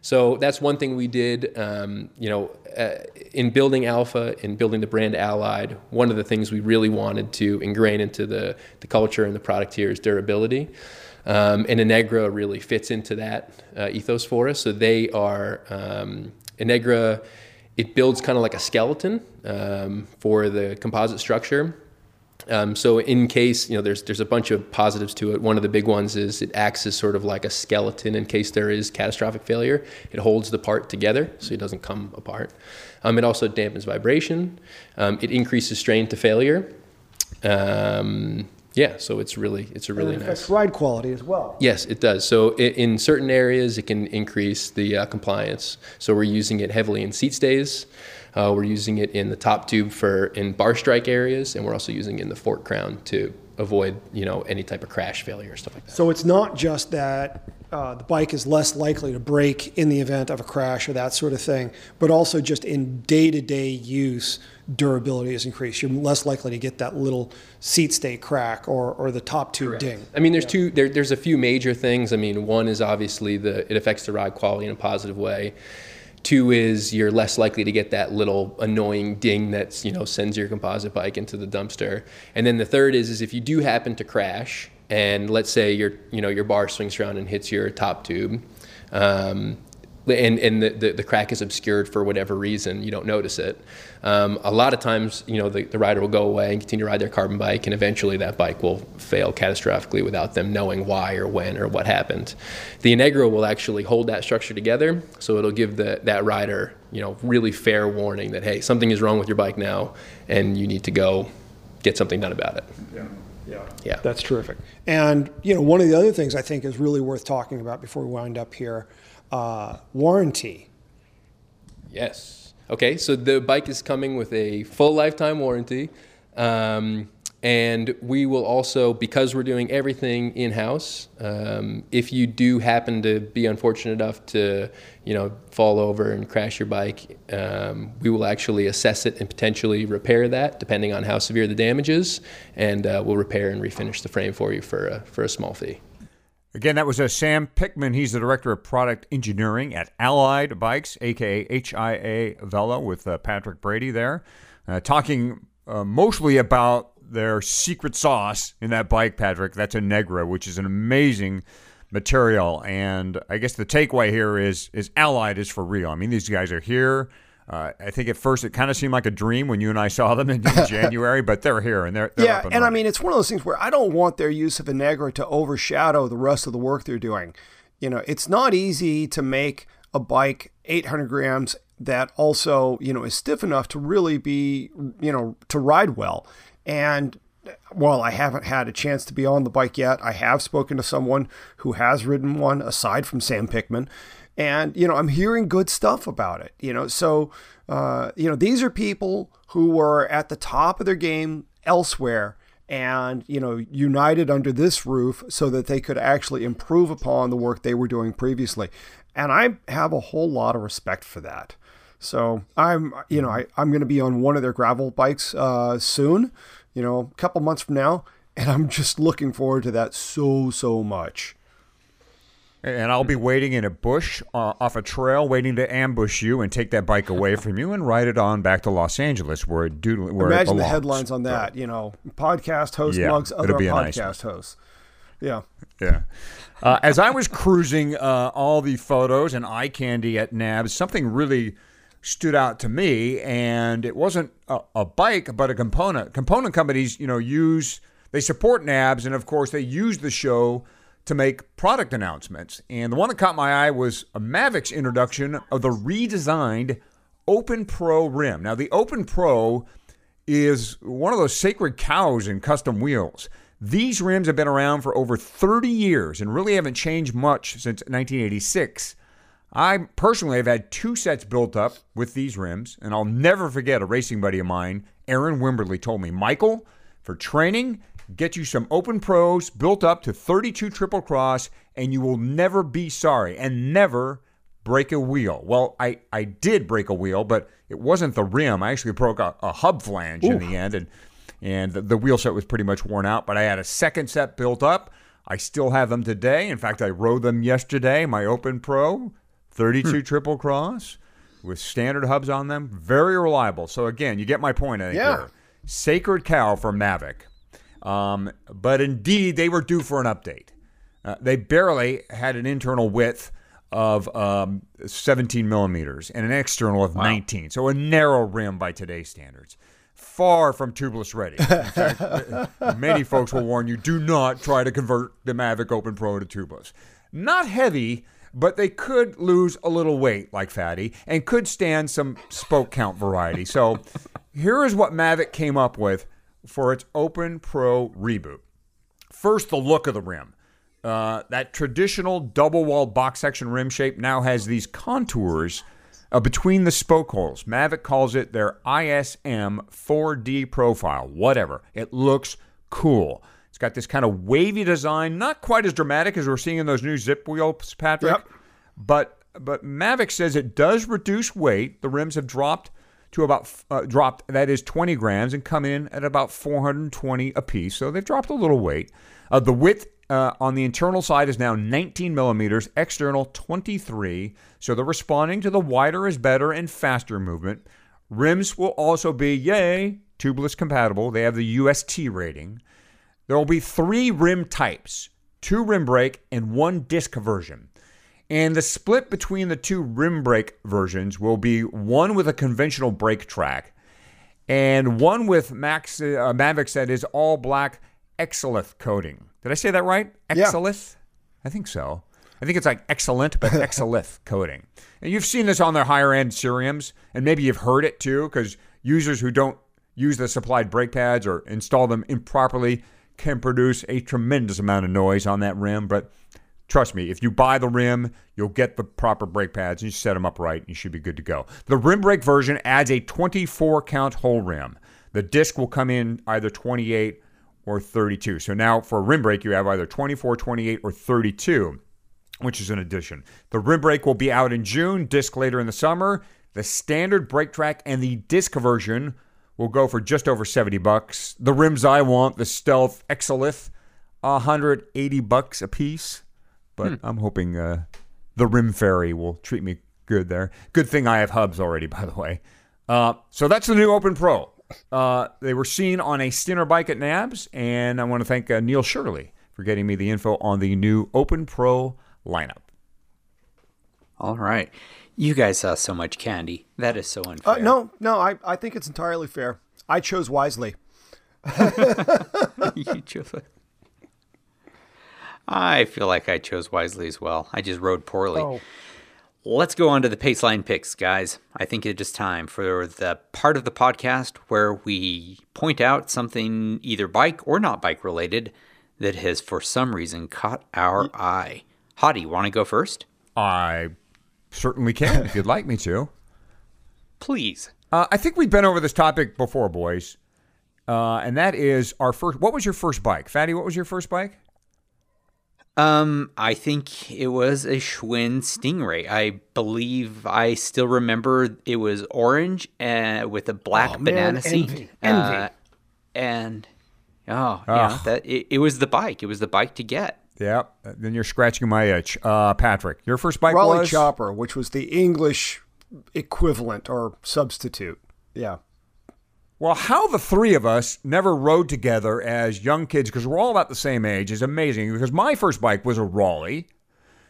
So that's one thing we did. Um, you know, uh, in building Alpha, in building the brand Allied, one of the things we really wanted to ingrain into the, the culture and the product here is durability. Um, and Innegra really fits into that uh, ethos for us. So they are um, Innegra. It builds kind of like a skeleton um, for the composite structure. Um, so in case you know, there's there's a bunch of positives to it. One of the big ones is it acts as sort of like a skeleton in case there is catastrophic failure. It holds the part together so it doesn't come apart. Um, it also dampens vibration. Um, it increases strain to failure. Um, Yeah, so it's really it's a really it nice. affects ride quality as well. Yes, it does. So i in certain areas, it can increase the uh, compliance. So we're using it heavily in seat stays. Uh, we're using it in the top tube for in bar strike areas, and we're also using it in the fork crown to avoid you know any type of crash failure or stuff like that. So it's not just that uh, the bike is less likely to break in the event of a crash or that sort of thing, but also just in day to day use, durability is increased. You're less likely to get that little seat stay crack or, or the top tube ding. I mean, there's two. There, there's a few major things. I mean, one is obviously the it affects the ride quality in a positive way. Two is you're less likely to get that little annoying ding that's you know sends your composite bike into the dumpster. And then the third is is if you do happen to crash and let's say your you know your bar swings around and hits your top tube. Um, and, and the, the, the, crack is obscured for whatever reason, you don't notice it. Um, a lot of times, you know, the, the rider will go away and continue to ride their carbon bike, and eventually that bike will fail catastrophically without them knowing why or when or what happened. The Innegra will actually hold that structure together, so it'll give the, that rider, you know, really fair warning that, hey, something is wrong with your bike now, and you need to go get something done about it. Yeah. Yeah. Yeah. That's terrific. And, you know, one of the other things I think is really worth talking about before we wind up here uh, warranty. Yes. Okay, so the bike is coming with a full lifetime warranty. Um, and we will also, because we're doing everything in house, um, if you do happen to be unfortunate enough to, you know, fall over and crash your bike, um, we will actually assess it and potentially repair that, depending on how severe the damage is, and uh, we'll repair and refinish the frame for you for a, for a small fee. Again, that was uh, Sam Pickman. He's the director of product engineering at Allied Bikes, aka HIA Velo, with uh, Patrick Brady there, uh, talking uh, mostly about their secret sauce in that bike, Patrick. That's Innegra, which is an amazing material. And I guess the takeaway here is is Allied is for real. I mean, these guys are here. Uh, I think at first it kind of seemed like a dream when you and I saw them in January, but they're here and they're, they're yeah. and, and I mean, it's one of those things where I don't want their use of Innegra to overshadow the rest of the work they're doing. You know, it's not easy to make a bike 800 grams that also you know is stiff enough to really be you know to ride well. And while I haven't had a chance to be on the bike yet, I have spoken to someone who has ridden one aside from Sam Pickman and you know i'm hearing good stuff about it you know? So uh, you know these are people who were at the top of their game elsewhere and you know united under this roof so that they could actually improve upon the work they were doing previously. And i have a whole lot of respect for that. So i'm you know I, i'm going to be on one of their gravel bikes uh, soon you know a couple months from now and i'm just looking forward to that so so much and I'll be waiting in a bush uh, off a trail, waiting to ambush you and take that bike away from you and ride it on back to Los Angeles, where it do. Where Imagine it the headlines on that. You know, podcast host Yeah, mugs other a nice podcast hosts. Yeah. Yeah. Uh, as I was cruising uh, all the photos and eye candy at NAHBS, something really stood out to me, and it wasn't a, a bike, but a component. Component companies, you know, use they support NAHBS, and of course they use the show to make product announcements. And the one that caught my eye was a Mavic's introduction of the redesigned Open Pro rim. Now, the Open Pro is one of those sacred cows in custom wheels. These rims have been around for over 30 years and really haven't changed much since 1986. I personally have had two sets built up with these rims, and I'll never forget a racing buddy of mine, Aaron Wimberly, told me, Michael, for training, get you some open pros built up to 32 triple cross, and you will never be sorry and never break a wheel. Well, I, I did break a wheel, but it wasn't the rim. I actually broke a, a hub flange in the end, and and the, the wheel set was pretty much worn out. But I had a second set built up. I still have them today. In fact, I rode them yesterday. My Open Pro, 32 hmm. triple cross with standard hubs on them, very reliable. So again, you get my point. I think Yeah. there. Sacred cow for Mavic. Um, but indeed, they were due for an update. Uh, they barely had an internal width of um, 17 millimeters and an external of 19. So a narrow rim by today's standards. Far from tubeless ready. Fact, many folks will warn you do not try to convert the Mavic Open Pro to tubeless. Not heavy, but they could lose a little weight like Fatty and could stand some spoke count variety. So here is what Mavic came up with for its Open Pro reboot. First, the look of the rim. Uh, that traditional double walled box section rim shape now has these contours uh, between the spoke holes. Mavic calls it their ISM 4D profile. Whatever. It looks cool. It's got this kind of wavy design, not quite as dramatic as we're seeing in those new Zipp wheels, Patrick. Yep. But but Mavic says it does reduce weight. The rims have dropped to about uh, dropped that is 20 grams and come in at about 420 a piece. So they've dropped a little weight. Uh, the width uh, on the internal side is now 19 millimeters, external 23. So they're responding to the wider is better and faster movement. Rims will also be, yay, tubeless compatible. They have the UST rating. There will be three rim types two rim brake and one disc version. And the split between the two rim brake versions will be one with a conventional brake track and one with Max uh, Mavic that is all black Exolith coating. Did I say that right? Yeah. I think so. I think it's like excellent, but Exolith coating. And you've seen this on their higher end Ksyriums, and maybe you've heard it too, because users who don't use the supplied brake pads or install them improperly can produce a tremendous amount of noise on that rim. But trust me, if you buy the rim, you'll get the proper brake pads and you set them up right, and you should be good to go. The rim brake version adds a 24 count hole rim. The disc will come in either 28 or 32. So now for a rim brake, you have either 24, 28, or 32, which is an addition. The rim brake will be out in June, disc later in the summer. The standard brake track and the disc version will go for just over 70 bucks. The rims I want, the Stealth Exolith, 180 bucks a piece. But I'm hoping uh, the Rim Fairy will treat me good there. Good thing I have hubs already, by the way. Uh, so that's the new Open Pro. Uh, they were seen on a Stinner bike at NAHBS, and I want to thank uh, Neil Shirley for getting me the info on the new Open Pro lineup. All right. You guys saw so much candy. That is so unfair. Uh, no, no, I, I think it's entirely fair. I chose wisely. you chose. I feel like I chose wisely as well. I just rode poorly. Oh. Let's go on to the Paceline picks, guys. I think it is time for the part of the podcast where we point out something either bike or not bike related that has for some reason caught our eye. Hottie, want to go first? I certainly can if you'd like me to. Please. Uh, I think we've been over this topic before, boys. Uh, and that is our first. What was your first bike? Fatty, what was your first bike? Um, I think it was a Schwinn Stingray. I believe I still remember it was orange uh, with a black Oh, man, banana seat. envy, envy. Uh, and oh yeah, that it, it was the bike. It was the bike to get. Yeah. Then you're scratching my itch. Uh, Patrick, your first bike Raleigh was? Chopper, which was the English equivalent or substitute. Yeah. Well, how the three of us never rode together as young kids, because we're all about the same age, is amazing. Because my first bike was a Raleigh,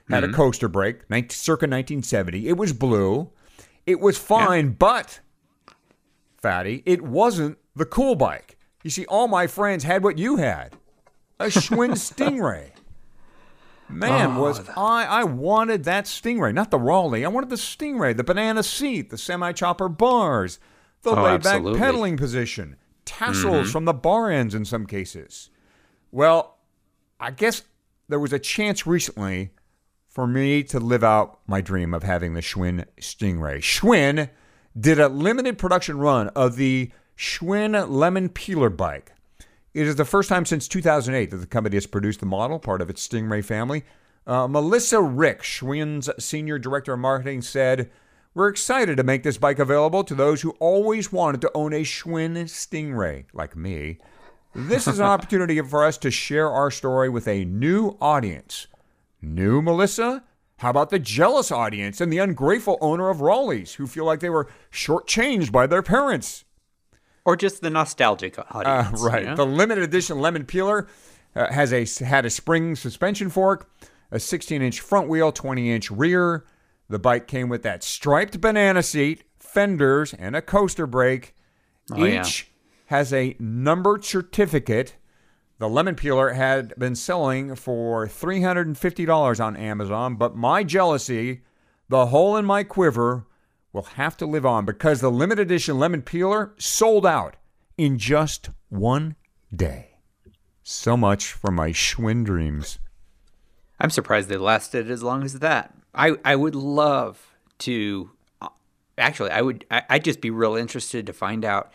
had a hmm. coaster brake, 19, circa 1970. It was blue. It was fine, but, Fatty, it wasn't the cool bike. You see, all my friends had what you had a Schwinn Stingray. Man, oh, was I I wanted that Stingray, not the Raleigh. I wanted the Stingray, the banana seat, the semi chopper bars, the Oh, laid back pedaling position, tassels from the bar ends in some cases. Well, I guess there was a chance recently for me to live out my dream of having the Schwinn Stingray. Schwinn did a limited production run of the Schwinn Lemon Peeler bike. It is the first time since 2008 that the company has produced the model, part of its Stingray family. Uh, Melissa Rick, Schwinn's senior director of marketing, said, We're excited to make this bike available to those who always wanted to own a Schwinn Stingray, like me. This is an opportunity for us to share our story with a new audience. New, Melissa? How about the jealous audience and the ungrateful owner of Raleigh's who feel like they were shortchanged by their parents? Or just the nostalgic Uh, audience. you right. know? The limited edition lemon peeler uh, has a had a spring suspension fork, a 16 inch front wheel, 20 inch rear. The bike came with that striped banana seat, fenders, and a coaster brake. Oh, yeah. Each has a numbered certificate. The lemon peeler had been selling for $350 on Amazon, but my jealousy, the hole in my quiver, will have to live on because the limited edition lemon peeler sold out in just one day. So much for my Schwinn dreams. I'm surprised they lasted as long as that. I, I would love to. uh, Actually, I would. I, I'd just be real interested to find out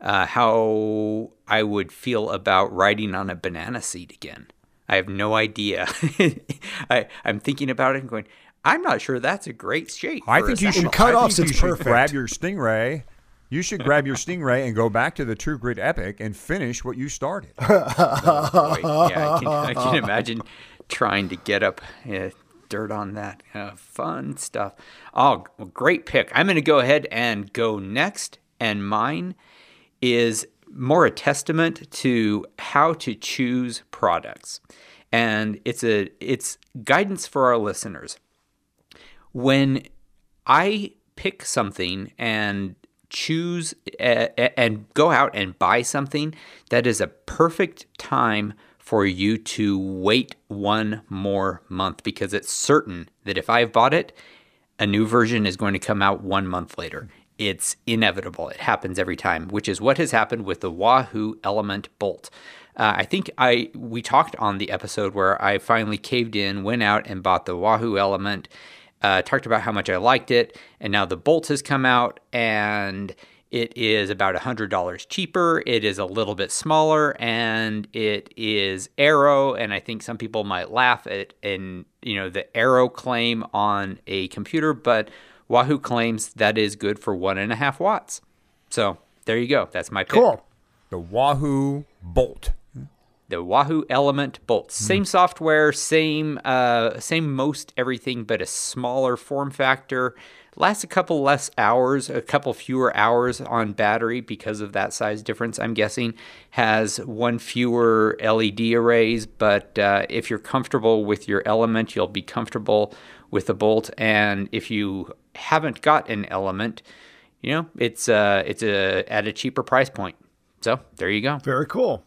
uh, how I would feel about riding on a banana seat again. I have no idea. I, I'm thinking about it and going. I'm not sure that's a great shape. I think you should. cut off. cutoffs, think you it's perfect. grab your Stingray. You should grab your Stingray and go back to the True Grit Epic and finish what you started. Boy, yeah, I can, I can imagine trying to get up uh, dirt on that. Uh, fun stuff. Oh, well, great pick. I'm going to go ahead and go next, and mine is more a testament to how to choose products, and it's a it's guidance for our listeners. When I pick something and choose uh, and go out and buy something, that is a perfect time for you to wait one more month because it's certain that if I've bought it, a new version is going to come out one month later. It's inevitable. It happens every time, which is what has happened with the Wahoo Element Bolt. Uh, I think I we talked on the episode where I finally caved in, went out and bought the Wahoo Element, uh, talked about how much I liked it, and now the Bolt has come out and it is about $100 cheaper. It is a little bit smaller and it is Aero. And I think some people might laugh at and you know the aero claim on a computer, but Wahoo claims that is good for one and a half watts. So there you go. That's my pick. Cool. The Wahoo Bolt. The Wahoo Element Bolt. Same software, same uh, same most everything, but a smaller form factor. Lasts a couple less hours, a couple fewer hours on battery because of that size difference. I'm guessing has one fewer LED arrays, but uh, if you're comfortable with your Element, you'll be comfortable with the Bolt. And if you haven't got an Element, you know it's uh, it's a at a cheaper price point. So there you go. Very cool.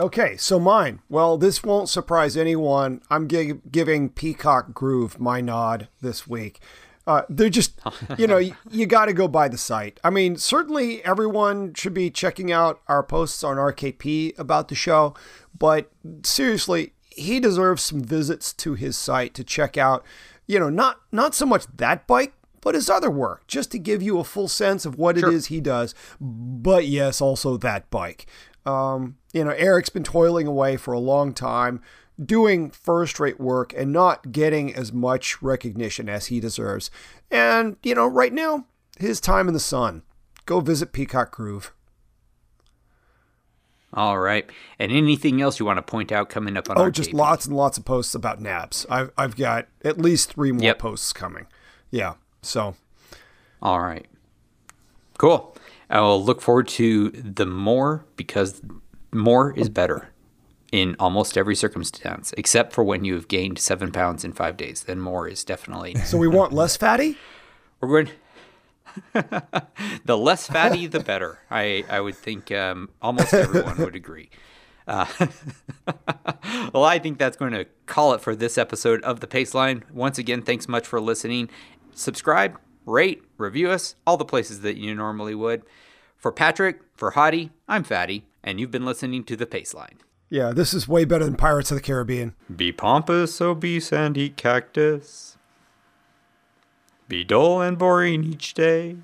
Okay, so mine. Well, this won't surprise anyone. I'm gi- giving Peacock Groove my nod this week. Uh, they're just, you know, you, you got to go by the site. I mean, certainly everyone should be checking out our posts on RKP about the show, but seriously, he deserves some visits to his site to check out, you know, not not so much that bike, but his other work, just to give you a full sense of what it is he does. But yes, also that bike. Um, you know, Erik's been toiling away for a long time, doing first rate work and not getting as much recognition as he deserves. And, you know, right now, his time in the sun. Go visit Peacock Groove. All right. And anything else you want to point out coming up on Oh, just JP? lots and lots of posts about NAHBS. I've, I've got at least three more Yep. posts coming. Yeah. So, All right. Cool. I will look forward to the more because more is better in almost every circumstance, except for when you have gained seven pounds in five days. Then more is definitely. so we want less fatty? We're going. the less fatty, the better. I, I would think um, almost everyone would agree. Uh, well, I think that's going to call it for this episode of The Paceline. Once again, thanks much for listening. Subscribe, rate, review us, all the places that you normally would. For Patrick, for Hottie, I'm Fatty, and you've been listening to The Paceline. Yeah, this is way better than Pirates of the Caribbean. Be pompous, obese, and eat cactus. Be dull and boring each day.